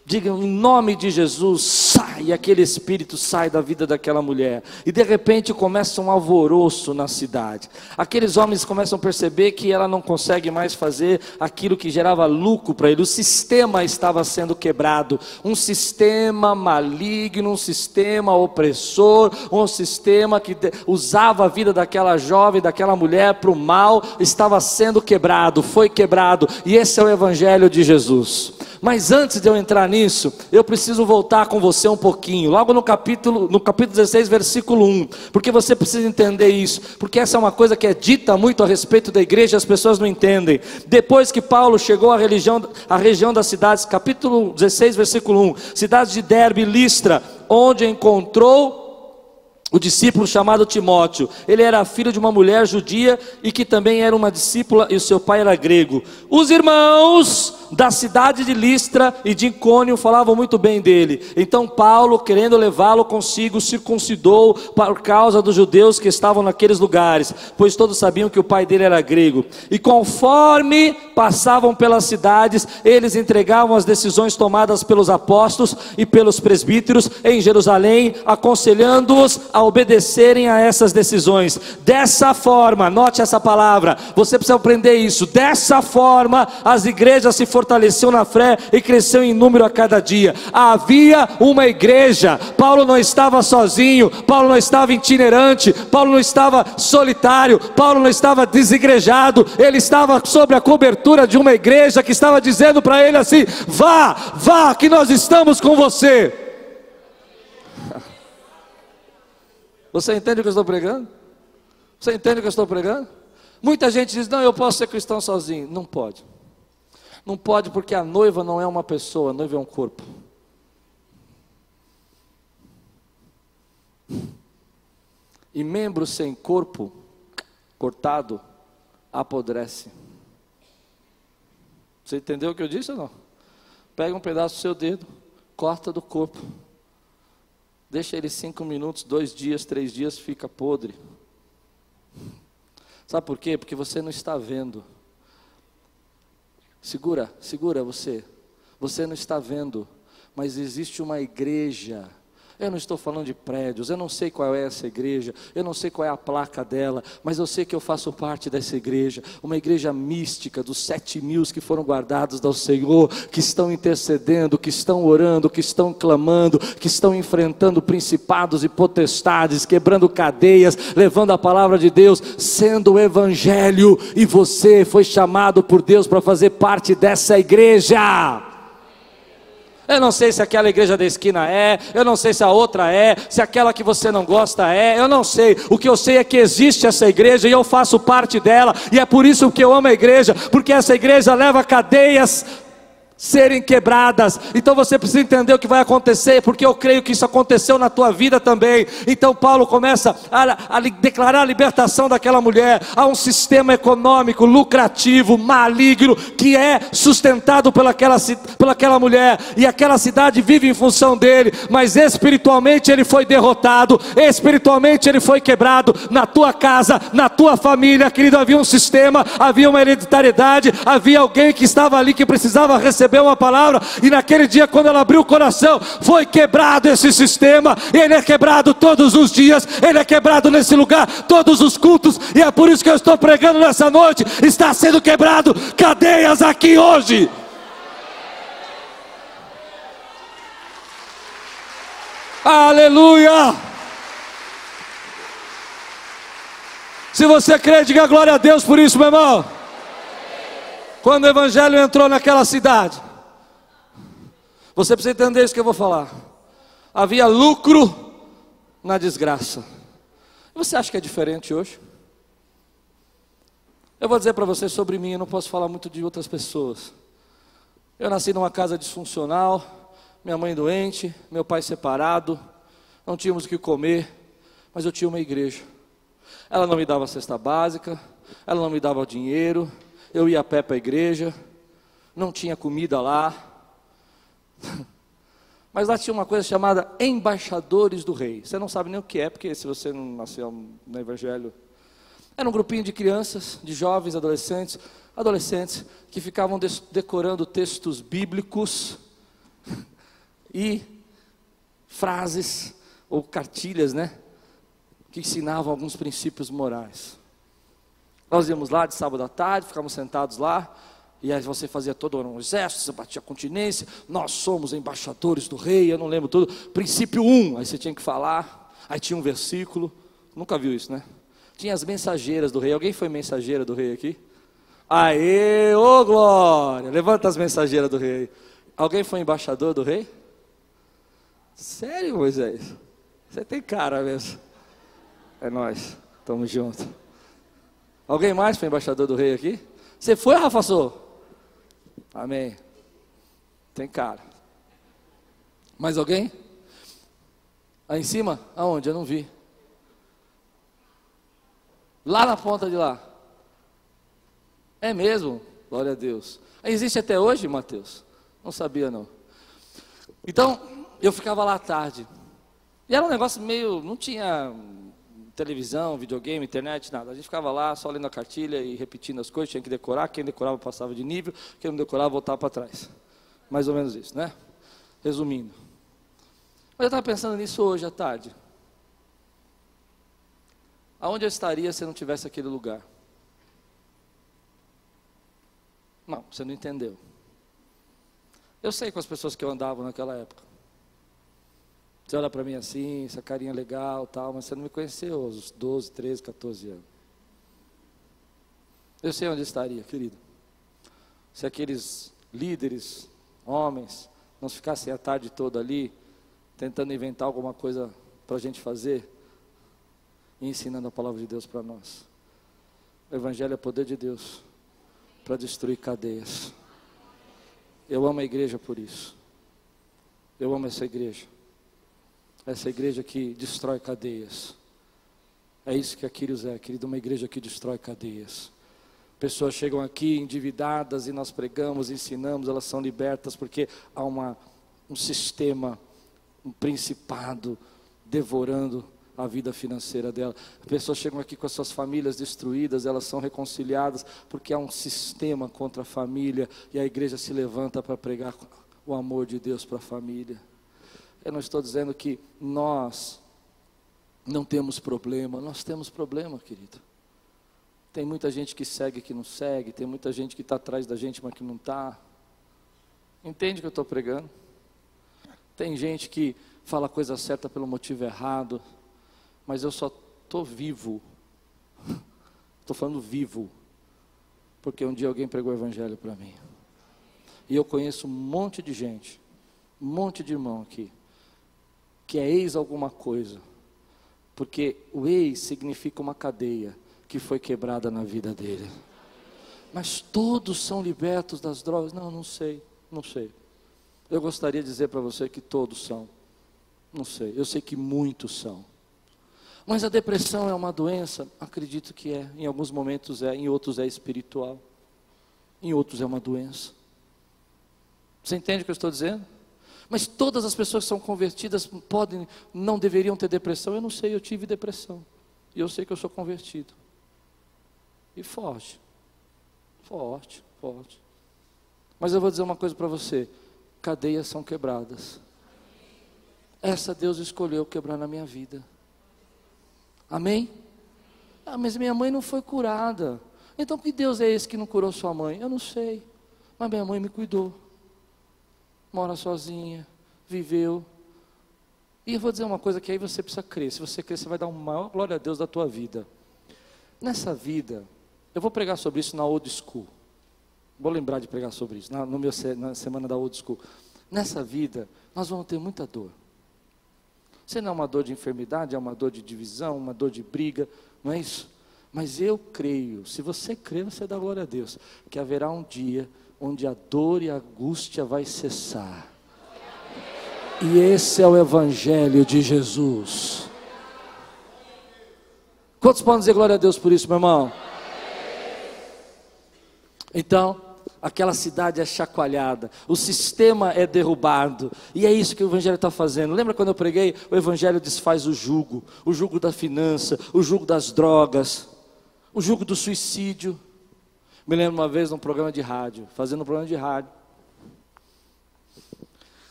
Digam em nome de Jesus, sai, aquele espírito sai da vida daquela mulher. E de repente começa um alvoroço na cidade. Aqueles homens começam a perceber que ela não consegue mais fazer aquilo que gerava lucro para ele. O sistema estava sendo quebrado. Um sistema maligno, um sistema opressor, um sistema que usava a vida daquela jovem, daquela mulher para o mal, estava sendo quebrado, foi quebrado. E esse é o evangelho de Jesus. Mas antes de eu entrar nisso, eu preciso voltar com você um pouquinho, logo no capítulo, no capítulo 16, versículo 1, porque você precisa entender isso, porque essa é uma coisa que é dita muito a respeito da igreja, as pessoas não entendem. Depois que Paulo chegou à, religião, à região das cidades, capítulo 16, versículo 1, cidades de Derbe e Listra, onde encontrou o discípulo chamado Timóteo, ele era filho de uma mulher judia e que também era uma discípula e o seu pai era grego. Os irmãos da cidade de Listra e de Icônio falavam muito bem dele. Então Paulo, querendo levá-lo consigo, circuncidou por causa dos judeus que estavam naqueles lugares, pois todos sabiam que o pai dele era grego. E conforme passavam pelas cidades, eles entregavam as decisões tomadas pelos apóstolos e pelos presbíteros em Jerusalém, aconselhando-os a obedecerem a essas decisões. Dessa forma, note essa palavra, você precisa aprender isso. Dessa forma, as igrejas se fortaleceram na fé e cresceu em número a cada dia. Havia uma igreja. Paulo não estava sozinho, Paulo não estava itinerante, Paulo não estava solitário, Paulo não estava desigrejado, ele estava sobre a cobertura de uma igreja que estava dizendo para ele assim: vá, vá, que nós estamos com você. Você entende o que eu estou pregando? Você entende o que eu estou pregando? Muita gente diz: não, eu posso ser cristão sozinho. Não pode. Não pode porque a noiva não é uma pessoa, a noiva é um corpo. E membro sem corpo, cortado, apodrece. Você entendeu o que eu disse ou não? Pega um pedaço do seu dedo, corta do corpo. Deixa ele cinco minutos, dois dias, três dias, fica podre. Sabe por quê? Porque você não está vendo. Segura, segura você. Você não está vendo, mas existe uma igreja eu não estou falando de prédios, eu não sei qual é essa igreja, eu não sei qual é a placa dela, mas eu sei que eu faço parte dessa igreja, uma igreja mística dos sete mil que foram guardados do Senhor, que estão intercedendo, que estão orando, que estão clamando, que estão enfrentando principados e potestades, quebrando cadeias, levando a palavra de Deus, sendo o evangelho, e você foi chamado por Deus para fazer parte dessa igreja. Eu não sei se aquela igreja da esquina é, eu não sei se a outra é, se aquela que você não gosta é, eu não sei. O que eu sei é que existe essa igreja e eu faço parte dela, e é por isso que eu amo a igreja, porque essa igreja leva cadeias serem quebradas. Então você precisa entender o que vai acontecer, porque eu creio que isso aconteceu na tua vida também. Então Paulo começa a, a declarar a libertação daquela mulher. Há um sistema econômico lucrativo, maligno, que é sustentado pelaquela, pelaquela mulher, e aquela cidade vive em função dele, mas espiritualmente ele foi derrotado, espiritualmente ele foi quebrado. Na tua casa, na tua família, querido, havia um sistema, havia uma hereditariedade, havia alguém que estava ali que precisava receber recebeu uma palavra, e naquele dia, quando ela abriu o coração, foi quebrado esse sistema. Ele é quebrado todos os dias, ele é quebrado nesse lugar, todos os cultos, e é por isso que eu estou pregando nessa noite. Está sendo quebrado cadeias aqui hoje. Aleluia! Se você crê, diga glória a Deus por isso, meu irmão. Quando o evangelho entrou naquela cidade, você precisa entender isso que eu vou falar. Havia lucro na desgraça. Você acha que é diferente hoje? Eu vou dizer para você sobre mim, eu não posso falar muito de outras pessoas. Eu nasci numa casa disfuncional, minha mãe doente, meu pai separado, não tínhamos o que comer, mas eu tinha uma igreja. Ela não me dava cesta básica, ela não me dava dinheiro, eu ia a pé para a igreja, não tinha comida lá. *laughs* Mas lá tinha uma coisa chamada embaixadores do rei. Você não sabe nem o que é, porque se você não nasceu no evangelho. Era um grupinho de crianças, de jovens, adolescentes, adolescentes que ficavam decorando textos bíblicos *laughs* e frases ou cartilhas, né, que ensinavam alguns princípios morais. Nós íamos lá de sábado à tarde, ficávamos sentados lá, e aí você fazia todo um exército, você batia continência, nós somos embaixadores do rei, eu não lembro tudo. Princípio 1, aí você tinha que falar, aí tinha um versículo, nunca viu isso, né? Tinha as mensageiras do rei, alguém foi mensageira do rei aqui? Aê, ô glória, levanta as mensageiras do rei. Alguém foi embaixador do rei? Sério, Moisés? Você tem cara mesmo. É nós, estamos juntos. Alguém mais foi embaixador do rei aqui? Você foi, Rafa Sou? Amém. Tem cara. Mais alguém? Aí em cima? Aonde? Eu não vi. Lá na ponta de lá. É mesmo? Glória a Deus. Existe até hoje, Mateus? Não sabia não. Então, eu ficava lá à tarde. E era um negócio meio. Não tinha televisão, videogame, internet, nada. A gente ficava lá só lendo a cartilha e repetindo as coisas, tinha que decorar. Quem decorava passava de nível, quem não decorava voltava para trás. Mais ou menos isso, né? Resumindo. Mas eu estava pensando nisso hoje à tarde. Aonde eu estaria se eu não tivesse aquele lugar? Não, você não entendeu. Eu sei com as pessoas que eu andava naquela época. Você olha para mim assim, essa carinha legal, tal, mas você não me conheceu aos 12, 13, 14 anos. Eu sei onde estaria, querido. Se aqueles líderes, homens, não ficassem a tarde toda ali, tentando inventar alguma coisa para a gente fazer, e ensinando a palavra de Deus para nós. O Evangelho é poder de Deus para destruir cadeias. Eu amo a igreja por isso. Eu amo essa igreja essa igreja que destrói cadeias. É isso que a Quírios é, querido, uma igreja que destrói cadeias. Pessoas chegam aqui endividadas e nós pregamos, ensinamos, elas são libertas porque há uma, um sistema, um principado devorando a vida financeira dela. Pessoas chegam aqui com as suas famílias destruídas, elas são reconciliadas porque há um sistema contra a família e a igreja se levanta para pregar o amor de Deus para a família. Eu não estou dizendo que nós não temos problema, nós temos problema, querido. Tem muita gente que segue que não segue, tem muita gente que está atrás da gente, mas que não está. Entende o que eu estou pregando? Tem gente que fala a coisa certa pelo motivo errado, mas eu só estou vivo. *laughs* Estou falando vivo, porque um dia alguém pregou o evangelho para mim. E eu conheço um monte de gente, um monte de irmão aqui, que é ex alguma coisa, porque o ex significa uma cadeia que foi quebrada na vida dele. Mas todos são libertos das drogas? Não, não sei. Não sei. Eu gostaria de dizer para você que todos são. Não sei. Eu sei que muitos são. Mas a depressão é uma doença? Acredito que é. Em alguns momentos é, em outros é espiritual. Em outros é uma doença. Você entende o que eu estou dizendo? Mas todas as pessoas que são convertidas podem, não deveriam ter depressão. Eu não sei, eu tive depressão. E eu sei que eu sou convertido. E forte. Forte, forte. Mas eu vou dizer uma coisa para você: cadeias são quebradas. Essa Deus escolheu quebrar na minha vida. Amém? Ah, mas minha mãe não foi curada. Então que Deus é esse que não curou sua mãe? Eu não sei. Mas minha mãe me cuidou. Mora sozinha, viveu. E eu vou dizer uma coisa que aí você precisa crer. Se você crer, você vai dar uma maior glória a Deus da tua vida. Nessa vida, eu vou pregar sobre isso na Old School. Vou lembrar de pregar sobre isso, na, no meu, na semana da Old School. Nessa vida, nós vamos ter muita dor. Se não é uma dor de enfermidade, é uma dor de divisão, uma dor de briga, não é isso? Mas eu creio, se você crê, você dá glória a Deus, que haverá um dia onde a dor e a angústia vai cessar. E esse é o Evangelho de Jesus. Quantos podem dizer glória a Deus por isso, meu irmão? Então, aquela cidade é chacoalhada, o sistema é derrubado, e é isso que o Evangelho está fazendo. Lembra quando eu preguei? O Evangelho desfaz o jugo, o jugo da finança, o jugo das drogas, o jugo do suicídio. Me lembro uma vez num programa de rádio, fazendo um programa de rádio.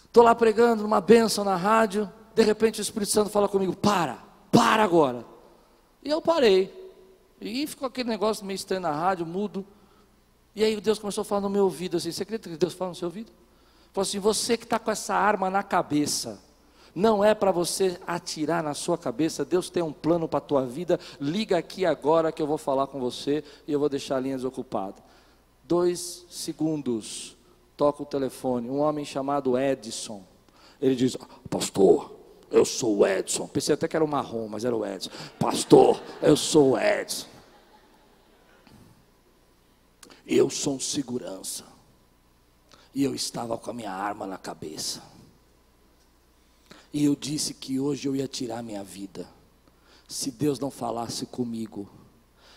Estou lá pregando numa bênção na rádio, de repente o Espírito Santo fala comigo: para, para agora. E eu parei. E ficou aquele negócio meio estranho na rádio, mudo. E aí Deus começou a falar no meu ouvido assim: Você acredita que Deus fala no seu ouvido? Falou assim: Você que está com essa arma na cabeça, não é para você atirar na sua cabeça. Deus tem um plano para a tua vida. Liga aqui agora que eu vou falar com você e eu vou deixar a linha desocupada. Dois segundos, toca o telefone. Um homem chamado Edson. Ele diz: Pastor, eu sou o Edson. Pensei até que era o marrom, mas era o Edson. Pastor, eu sou o Edson. Eu sou um segurança. E eu estava com a minha arma na cabeça. E eu disse que hoje eu ia tirar minha vida. Se Deus não falasse comigo.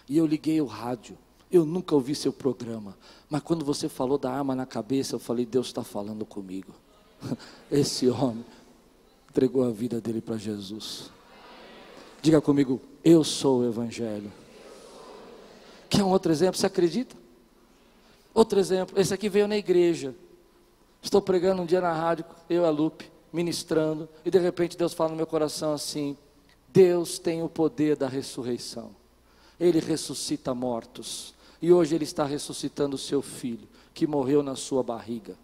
E eu liguei o rádio. Eu nunca ouvi seu programa. Mas quando você falou da arma na cabeça, eu falei: Deus está falando comigo. *laughs* Esse homem entregou a vida dele para Jesus. Diga comigo: Eu sou o Evangelho. Quer um outro exemplo? Você acredita? Outro exemplo, esse aqui veio na igreja. Estou pregando um dia na rádio, eu e a Lupe, ministrando, e de repente Deus fala no meu coração assim: Deus tem o poder da ressurreição. Ele ressuscita mortos. E hoje Ele está ressuscitando o seu filho, que morreu na sua barriga.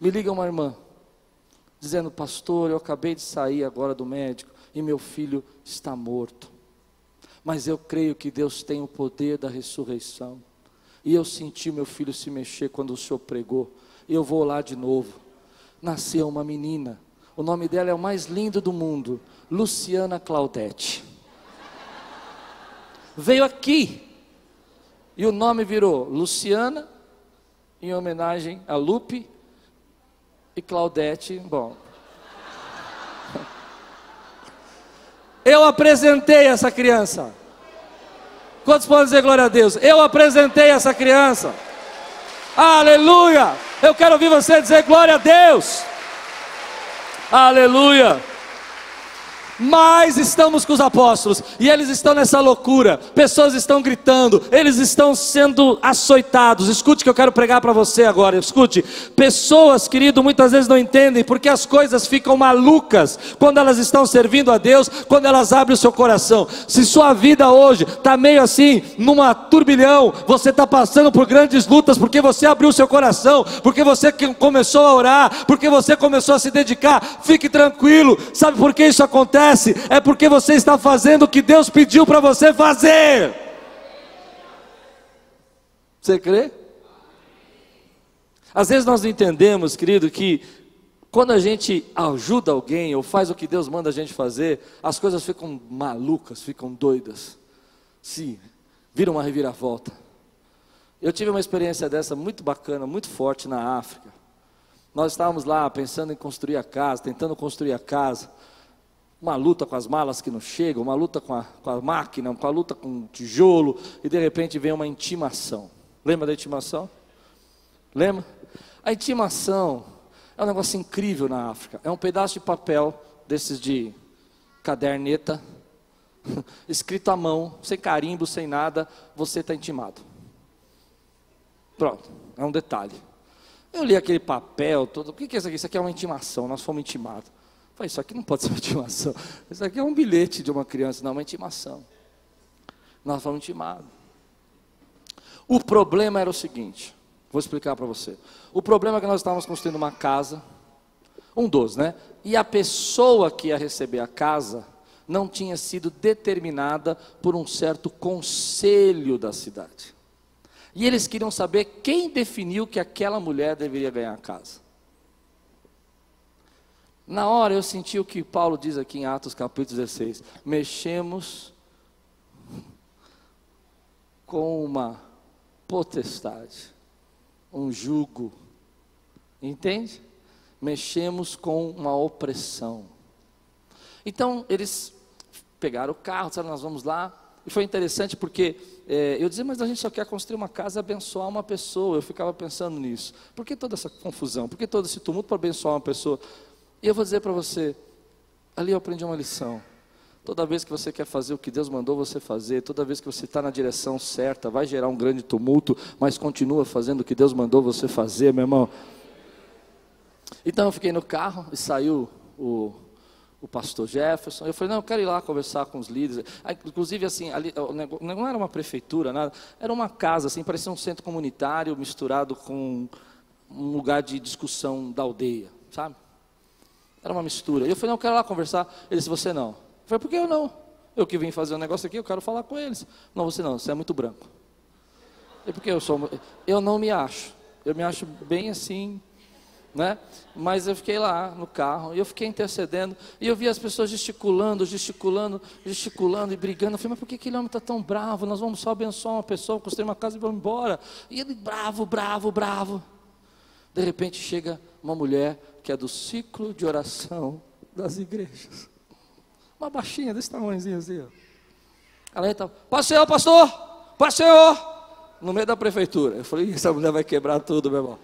Me liga uma irmã, dizendo: Pastor, eu acabei de sair agora do médico e meu filho está morto. Mas eu creio que Deus tem o poder da ressurreição. E eu senti meu filho se mexer quando o senhor pregou. Eu vou lá de novo. Nasceu uma menina. O nome dela é o mais lindo do mundo. Luciana Claudete. Veio aqui. E o nome virou Luciana, em homenagem a Lupe e Claudete. Bom. *laughs* Eu apresentei essa criança. Quantos podem dizer glória a Deus? Eu apresentei essa criança. Aleluia! Eu quero ouvir você dizer glória a Deus. Aleluia! Mas estamos com os apóstolos e eles estão nessa loucura. Pessoas estão gritando, eles estão sendo açoitados. Escute que eu quero pregar para você agora. Escute. Pessoas, querido, muitas vezes não entendem porque as coisas ficam malucas quando elas estão servindo a Deus, quando elas abrem o seu coração. Se sua vida hoje está meio assim, numa turbilhão, você está passando por grandes lutas porque você abriu o seu coração, porque você começou a orar, porque você começou a se dedicar. Fique tranquilo. Sabe por que isso acontece? Acontece é porque você está fazendo o que Deus pediu para você fazer. Você crê? Às vezes nós entendemos, querido, que quando a gente ajuda alguém ou faz o que Deus manda a gente fazer, as coisas ficam malucas, ficam doidas. Sim, vira uma reviravolta. Eu tive uma experiência dessa muito bacana, muito forte na África. Nós estávamos lá pensando em construir a casa, tentando construir a casa. Uma luta com as malas que não chegam, uma luta com a, com a máquina, uma luta com o tijolo, e de repente vem uma intimação. Lembra da intimação? Lembra? A intimação é um negócio incrível na África. É um pedaço de papel desses de caderneta, *laughs* escrito à mão, sem carimbo, sem nada, você está intimado. Pronto, é um detalhe. Eu li aquele papel todo. O que é isso aqui? Isso aqui é uma intimação. Nós fomos intimados. Falei, isso aqui não pode ser uma intimação. Isso aqui é um bilhete de uma criança, não, é uma intimação. Nós fomos intimados. O problema era o seguinte: vou explicar para você. O problema é que nós estávamos construindo uma casa, um dos, né? E a pessoa que ia receber a casa não tinha sido determinada por um certo conselho da cidade. E eles queriam saber quem definiu que aquela mulher deveria ganhar a casa. Na hora eu senti o que Paulo diz aqui em Atos capítulo 16: mexemos com uma potestade, um jugo, entende? Mexemos com uma opressão. Então eles pegaram o carro, disseram: Nós vamos lá, e foi interessante porque é, eu dizia, mas a gente só quer construir uma casa abençoar uma pessoa. Eu ficava pensando nisso. Por que toda essa confusão? Por que todo esse tumulto para abençoar uma pessoa? E eu vou dizer para você, ali eu aprendi uma lição. Toda vez que você quer fazer o que Deus mandou você fazer, toda vez que você está na direção certa, vai gerar um grande tumulto, mas continua fazendo o que Deus mandou você fazer, meu irmão. Então eu fiquei no carro e saiu o, o pastor Jefferson. Eu falei, não, eu quero ir lá conversar com os líderes. Inclusive, assim, ali, não era uma prefeitura, nada, era uma casa, assim, parecia um centro comunitário misturado com um lugar de discussão da aldeia, sabe? Era uma mistura. Eu falei, não, eu quero lá conversar. Ele disse, você não. Eu falei, por que eu não? Eu que vim fazer um negócio aqui, eu quero falar com eles. Não, você não, você é muito branco. E porque eu sou, eu não me acho. Eu me acho bem assim, né? Mas eu fiquei lá no carro e eu fiquei intercedendo e eu vi as pessoas gesticulando, gesticulando, gesticulando e brigando. Eu falei, mas por que aquele homem está tão bravo? Nós vamos só abençoar uma pessoa, construir uma casa e vamos embora. E ele bravo, bravo, bravo. De repente chega uma mulher que é do ciclo de oração das igrejas. Uma baixinha desse tamanhozinho assim. Ó. Ela entra, pastor, pastor, pastor, no meio da prefeitura. Eu falei, essa mulher vai quebrar tudo, meu irmão.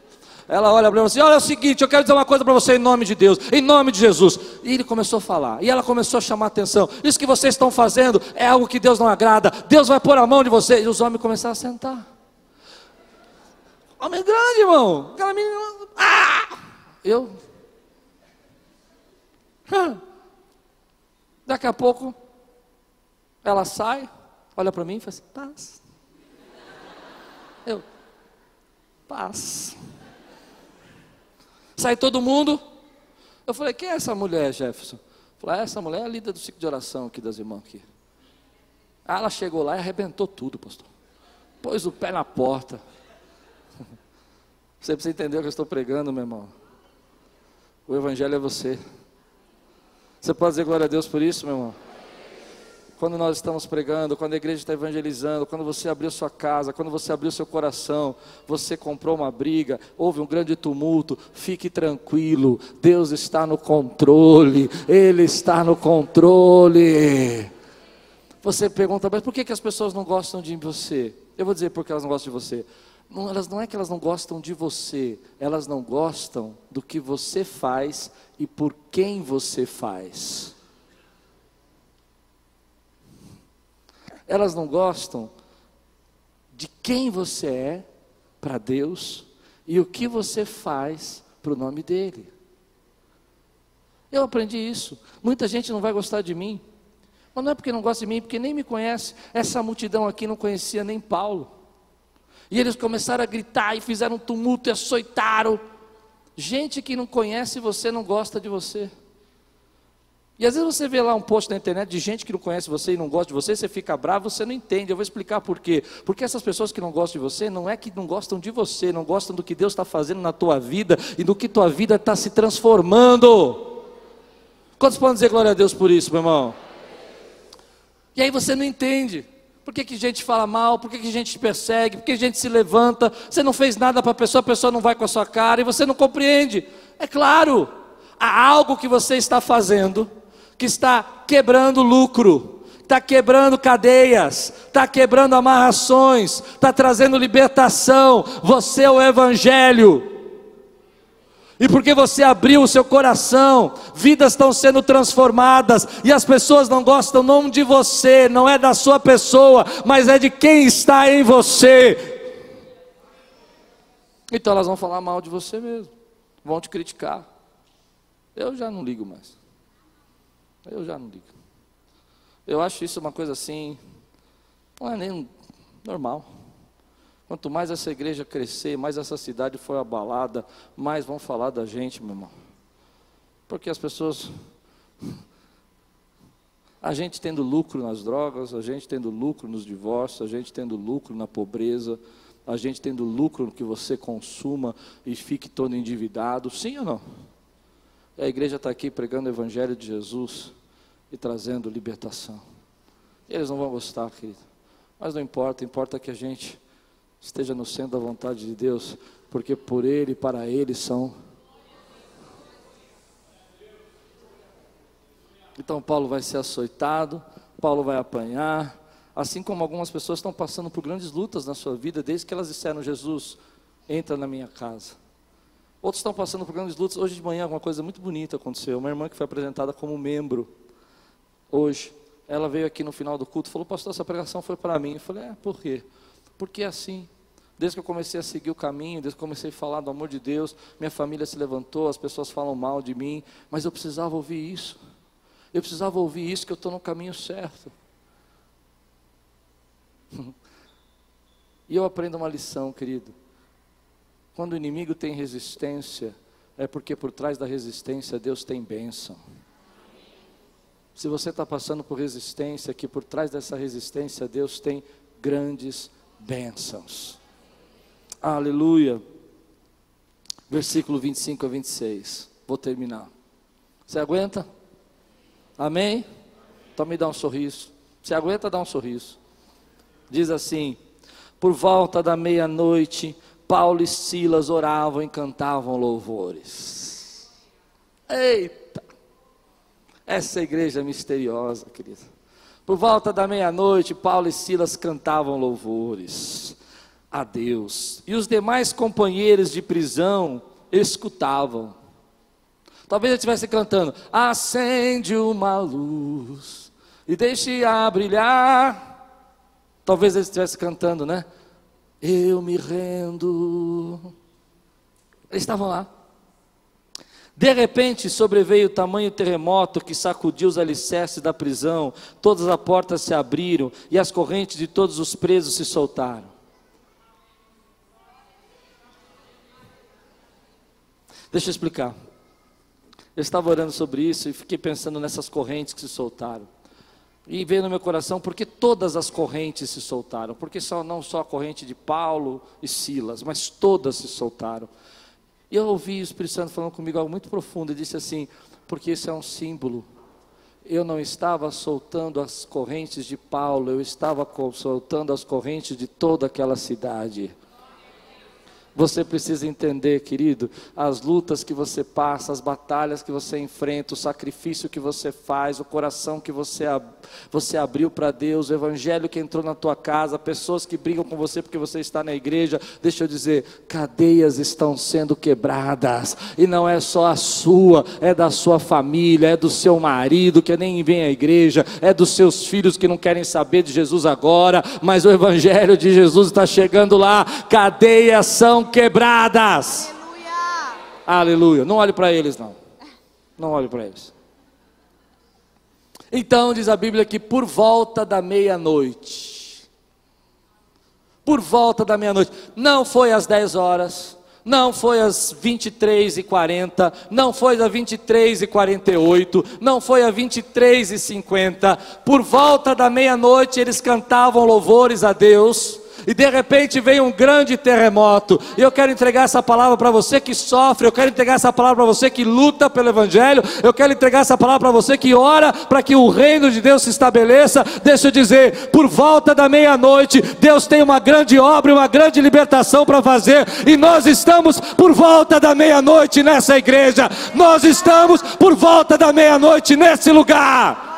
Ela olha para mim e assim: Olha, é o seguinte, eu quero dizer uma coisa para você em nome de Deus, em nome de Jesus. E ele começou a falar, e ela começou a chamar a atenção. Isso que vocês estão fazendo é algo que Deus não agrada. Deus vai pôr a mão de vocês. E os homens começaram a sentar. Homem grande, irmão. Aquela menina. Ah! Eu. *laughs* Daqui a pouco, ela sai, olha para mim e fala assim: paz. Eu, paz. Sai todo mundo. Eu falei, quem é essa mulher, Jefferson? Falei, essa mulher é a líder do ciclo de oração aqui das irmãs aqui. Ah, ela chegou lá e arrebentou tudo, pastor. Pôs o pé na porta. Você precisa entender o que eu estou pregando, meu irmão. O evangelho é você. Você pode dizer glória a Deus por isso, meu irmão? quando nós estamos pregando, quando a igreja está evangelizando, quando você abriu sua casa, quando você abriu seu coração, você comprou uma briga, houve um grande tumulto, fique tranquilo, Deus está no controle, Ele está no controle. Você pergunta, mas por que, que as pessoas não gostam de você? Eu vou dizer porque elas não gostam de você. Não, elas, não é que elas não gostam de você, elas não gostam do que você faz e por quem você faz. elas não gostam de quem você é para Deus e o que você faz para o nome dEle. Eu aprendi isso. Muita gente não vai gostar de mim, mas não é porque não gosta de mim, porque nem me conhece. Essa multidão aqui não conhecia nem Paulo. E eles começaram a gritar e fizeram um tumulto e açoitaram. Gente que não conhece você não gosta de você. E às vezes você vê lá um post na internet de gente que não conhece você e não gosta de você, você fica bravo, você não entende. Eu vou explicar por quê. Porque essas pessoas que não gostam de você, não é que não gostam de você, não gostam do que Deus está fazendo na tua vida e do que tua vida está se transformando. Quantos podem dizer glória a Deus por isso, meu irmão? E aí você não entende. Por que, que gente fala mal? Por que, que gente te persegue? Por que gente se levanta? Você não fez nada para a pessoa, a pessoa não vai com a sua cara e você não compreende. É claro, há algo que você está fazendo que está quebrando lucro, está quebrando cadeias, está quebrando amarrações, está trazendo libertação. Você é o Evangelho. E porque você abriu o seu coração, vidas estão sendo transformadas, e as pessoas não gostam não de você, não é da sua pessoa, mas é de quem está em você. Então elas vão falar mal de você mesmo, vão te criticar. Eu já não ligo mais. Eu já não ligo. Eu acho isso uma coisa assim, não é nem normal. Quanto mais essa igreja crescer, mais essa cidade for abalada, mais vão falar da gente, meu irmão. Porque as pessoas. A gente tendo lucro nas drogas, a gente tendo lucro nos divórcios, a gente tendo lucro na pobreza, a gente tendo lucro no que você consuma e fique todo endividado, sim ou não? A igreja está aqui pregando o Evangelho de Jesus e trazendo libertação. Eles não vão gostar, querido. Mas não importa, importa que a gente esteja no centro da vontade de Deus, porque por Ele e para Ele são. Então Paulo vai ser açoitado, Paulo vai apanhar, assim como algumas pessoas estão passando por grandes lutas na sua vida desde que elas disseram: Jesus, entra na minha casa. Outros estão passando por grandes lutas. Hoje de manhã, uma coisa muito bonita aconteceu. Uma irmã que foi apresentada como membro hoje. Ela veio aqui no final do culto e falou: Pastor, essa pregação foi para mim. Eu falei: É, por quê? Porque é assim. Desde que eu comecei a seguir o caminho, desde que eu comecei a falar do amor de Deus, minha família se levantou, as pessoas falam mal de mim, mas eu precisava ouvir isso. Eu precisava ouvir isso, que eu estou no caminho certo. *laughs* e eu aprendo uma lição, querido. Quando o inimigo tem resistência, é porque por trás da resistência Deus tem bênção. Se você está passando por resistência, que por trás dessa resistência Deus tem grandes bênçãos. Aleluia. Versículo 25 a 26. Vou terminar. Você aguenta? Amém? Então me dá um sorriso. Você aguenta dar um sorriso. Diz assim: Por volta da meia-noite, Paulo e Silas oravam e cantavam louvores. Eita! Essa igreja é misteriosa, querida. Por volta da meia-noite, Paulo e Silas cantavam louvores a Deus. E os demais companheiros de prisão escutavam. Talvez ele estivesse cantando: acende uma luz e deixe-a brilhar. Talvez ele estivesse cantando, né? Eu me rendo. Eles estavam lá. De repente sobreveio o tamanho terremoto que sacudiu os alicerces da prisão, todas as portas se abriram e as correntes de todos os presos se soltaram. Deixa eu explicar. Eu estava orando sobre isso e fiquei pensando nessas correntes que se soltaram. E veio no meu coração porque todas as correntes se soltaram, porque só, não só a corrente de Paulo e Silas, mas todas se soltaram. E eu ouvi o Espírito Santo falando comigo algo muito profundo, e disse assim: porque isso é um símbolo. Eu não estava soltando as correntes de Paulo, eu estava soltando as correntes de toda aquela cidade. Você precisa entender, querido, as lutas que você passa, as batalhas que você enfrenta, o sacrifício que você faz, o coração que você, você abriu para Deus, o evangelho que entrou na tua casa, pessoas que brigam com você porque você está na igreja. Deixa eu dizer, cadeias estão sendo quebradas, e não é só a sua, é da sua família, é do seu marido que nem vem à igreja, é dos seus filhos que não querem saber de Jesus agora, mas o evangelho de Jesus está chegando lá, cadeias são quebradas. Aleluia. Aleluia. Não olhe para eles, não. Não olhe para eles. Então diz a Bíblia que por volta da meia-noite, por volta da meia-noite, não foi às 10 horas, não foi às 23 e 40, não foi às 23 e 48, não foi às 23 e 50, por volta da meia-noite eles cantavam louvores a Deus, E de repente vem um grande terremoto. E eu quero entregar essa palavra para você que sofre, eu quero entregar essa palavra para você que luta pelo Evangelho, eu quero entregar essa palavra para você que ora para que o reino de Deus se estabeleça. Deixa eu dizer, por volta da meia-noite, Deus tem uma grande obra, uma grande libertação para fazer, e nós estamos por volta da meia-noite nessa igreja, nós estamos por volta da meia-noite nesse lugar.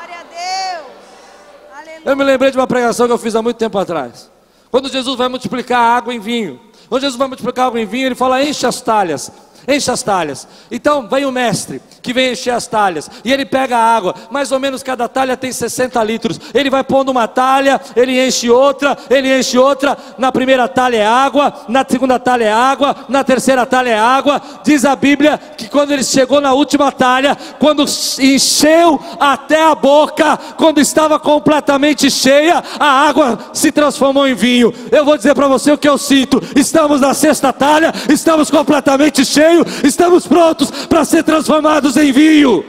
Eu me lembrei de uma pregação que eu fiz há muito tempo atrás. Quando Jesus vai multiplicar água em vinho. Quando Jesus vai multiplicar água em vinho, ele fala: enche as talhas enche as talhas. Então vem o mestre que vem encher as talhas e ele pega a água, mais ou menos cada talha tem 60 litros. Ele vai pondo uma talha, ele enche outra, ele enche outra. Na primeira talha é água, na segunda talha é água, na terceira talha é água. Diz a Bíblia que quando ele chegou na última talha, quando encheu até a boca, quando estava completamente cheia, a água se transformou em vinho. Eu vou dizer para você o que eu sinto: estamos na sexta talha, estamos completamente cheios estamos prontos para ser transformados em vinho.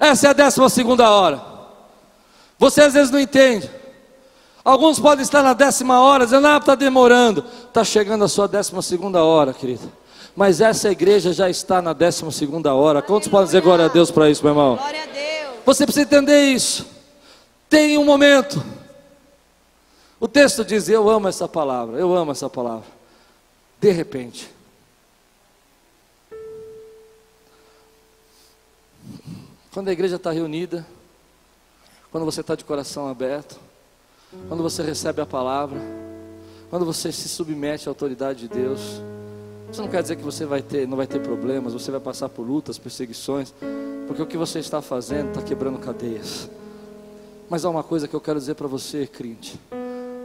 Essa é a décima segunda hora. Você às vezes não entende. Alguns podem estar na décima hora, dizendo, ah, está demorando. Está chegando a sua décima segunda hora, querido. Mas essa igreja já está na décima segunda hora. Quantos podem dizer glória a Deus para isso, meu irmão? Glória a Deus. Você precisa entender isso. Tem um momento. O texto diz: Eu amo essa palavra, eu amo essa palavra de repente. Quando a igreja está reunida, quando você está de coração aberto, quando você recebe a palavra, quando você se submete à autoridade de Deus, isso não quer dizer que você vai ter, não vai ter problemas, você vai passar por lutas, perseguições, porque o que você está fazendo está quebrando cadeias. Mas há uma coisa que eu quero dizer para você, crente.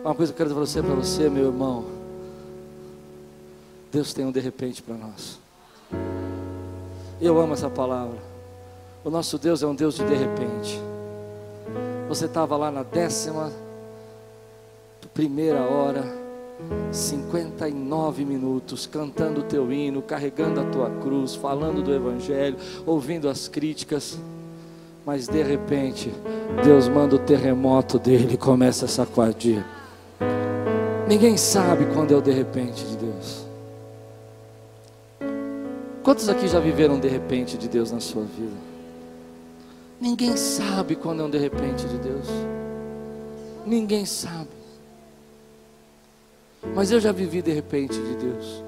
Há uma coisa que eu quero dizer para você, meu irmão. Deus tem um de repente para nós. Eu amo essa palavra. O nosso Deus é um Deus de de repente. Você estava lá na décima primeira hora, 59 minutos, cantando o teu hino, carregando a tua cruz, falando do Evangelho, ouvindo as críticas. Mas de repente, Deus manda o terremoto dele e começa a sacudir. Ninguém sabe quando é o de repente de Deus. Quantos aqui já viveram de repente de Deus na sua vida? Ninguém sabe quando é um de repente de Deus. Ninguém sabe. Mas eu já vivi de repente de Deus.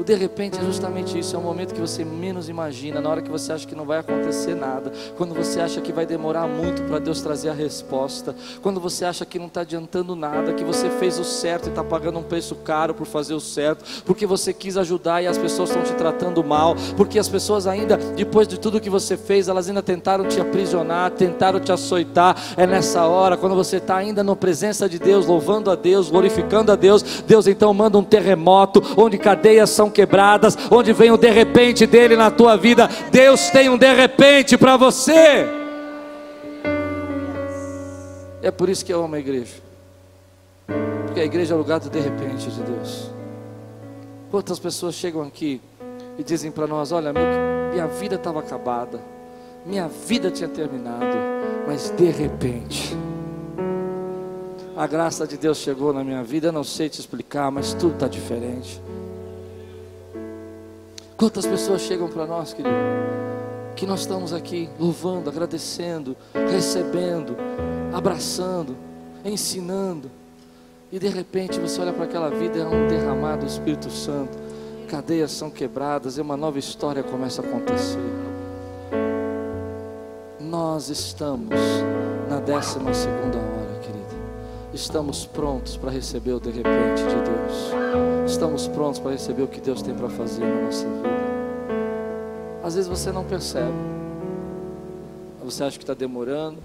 O de repente é justamente isso, é o momento que você menos imagina, na hora que você acha que não vai acontecer nada, quando você acha que vai demorar muito para Deus trazer a resposta, quando você acha que não está adiantando nada, que você fez o certo e está pagando um preço caro por fazer o certo, porque você quis ajudar e as pessoas estão te tratando mal, porque as pessoas ainda, depois de tudo que você fez, elas ainda tentaram te aprisionar, tentaram te açoitar. É nessa hora, quando você está ainda na presença de Deus, louvando a Deus, glorificando a Deus, Deus então manda um terremoto, onde cadeias são quebradas, onde vem o de repente dele na tua vida. Deus tem um de repente para você. É por isso que eu amo a igreja. Porque a igreja é o lugar do de repente de Deus. Quantas pessoas chegam aqui e dizem para nós: Olha, meu, minha vida estava acabada, minha vida tinha terminado, mas de repente, a graça de Deus chegou na minha vida. Eu não sei te explicar, mas tudo está diferente. Quantas pessoas chegam para nós, querido, que nós estamos aqui louvando, agradecendo, recebendo, abraçando, ensinando, e de repente você olha para aquela vida, é um derramado do Espírito Santo, cadeias são quebradas e uma nova história começa a acontecer. Nós estamos na décima segunda hora. Estamos prontos para receber o de repente de Deus. Estamos prontos para receber o que Deus tem para fazer na nossa vida. Às vezes você não percebe, você acha que está demorando,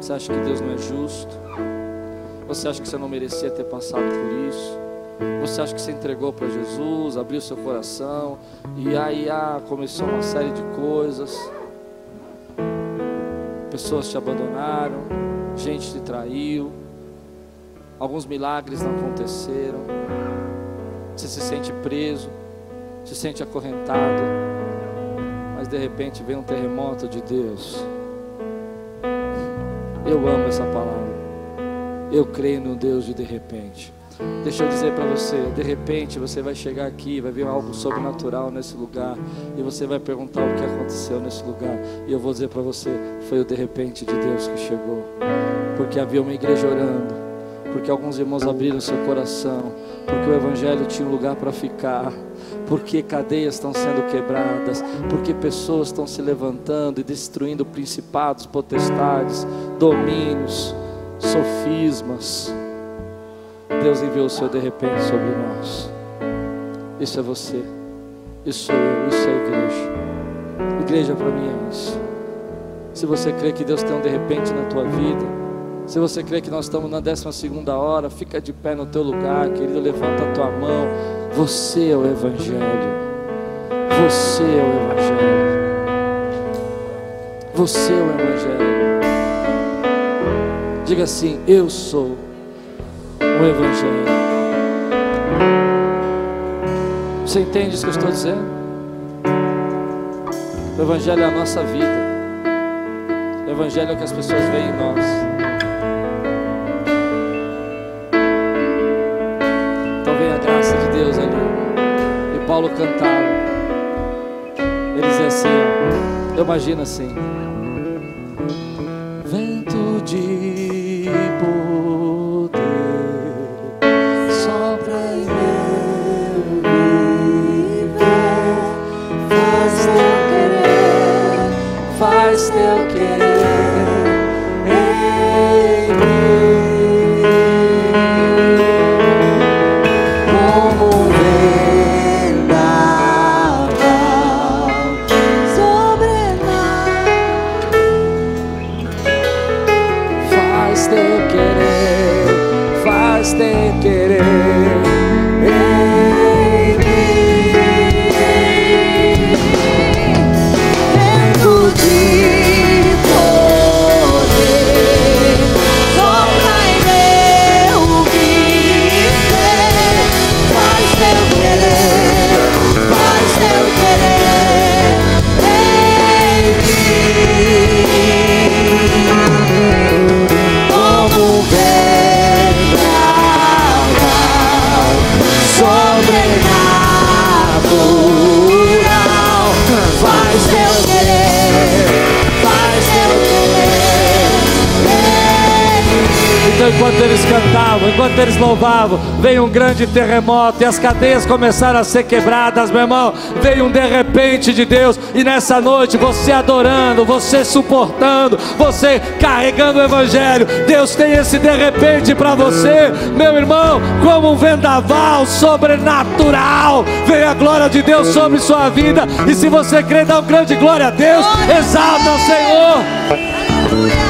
você acha que Deus não é justo, você acha que você não merecia ter passado por isso, você acha que você entregou para Jesus, abriu seu coração, e aí ah, começou uma série de coisas, pessoas te abandonaram, gente te traiu, alguns milagres não aconteceram. Você se sente preso, se sente acorrentado, mas de repente vem um terremoto de Deus. Eu amo essa palavra. Eu creio no Deus de de repente. Deixa eu dizer para você, de repente você vai chegar aqui, vai ver algo sobrenatural nesse lugar e você vai perguntar o que aconteceu nesse lugar. E eu vou dizer para você, foi o de repente de Deus que chegou. Porque havia uma igreja orando, porque alguns irmãos abriram seu coração, porque o evangelho tinha um lugar para ficar porque cadeias estão sendo quebradas, porque pessoas estão se levantando e destruindo principados, potestades, domínios, sofismas. Deus enviou o seu de repente sobre nós. Isso é você, isso sou eu, isso é a igreja. Igreja para mim é isso. Se você crê que Deus tem um de repente na tua vida, se você crê que nós estamos na décima segunda hora, fica de pé no teu lugar, querido, levanta a tua mão. Você é o Evangelho. Você é o Evangelho. Você é o Evangelho. Diga assim: Eu sou o Evangelho. Você entende isso que eu estou dizendo? O Evangelho é a nossa vida. O Evangelho é o que as pessoas veem em nós. Então vem a graça de Deus ali. E Paulo cantava. Ele dizia assim: Eu imagino assim. Grande terremoto e as cadeias começaram a ser quebradas, meu irmão. Veio um de repente de Deus, e nessa noite, você adorando, você suportando, você carregando o Evangelho, Deus tem esse de repente para você, meu irmão, como um vendaval sobrenatural. Veio a glória de Deus sobre sua vida, e se você crê, dá um grande glória a Deus, exalta o Senhor.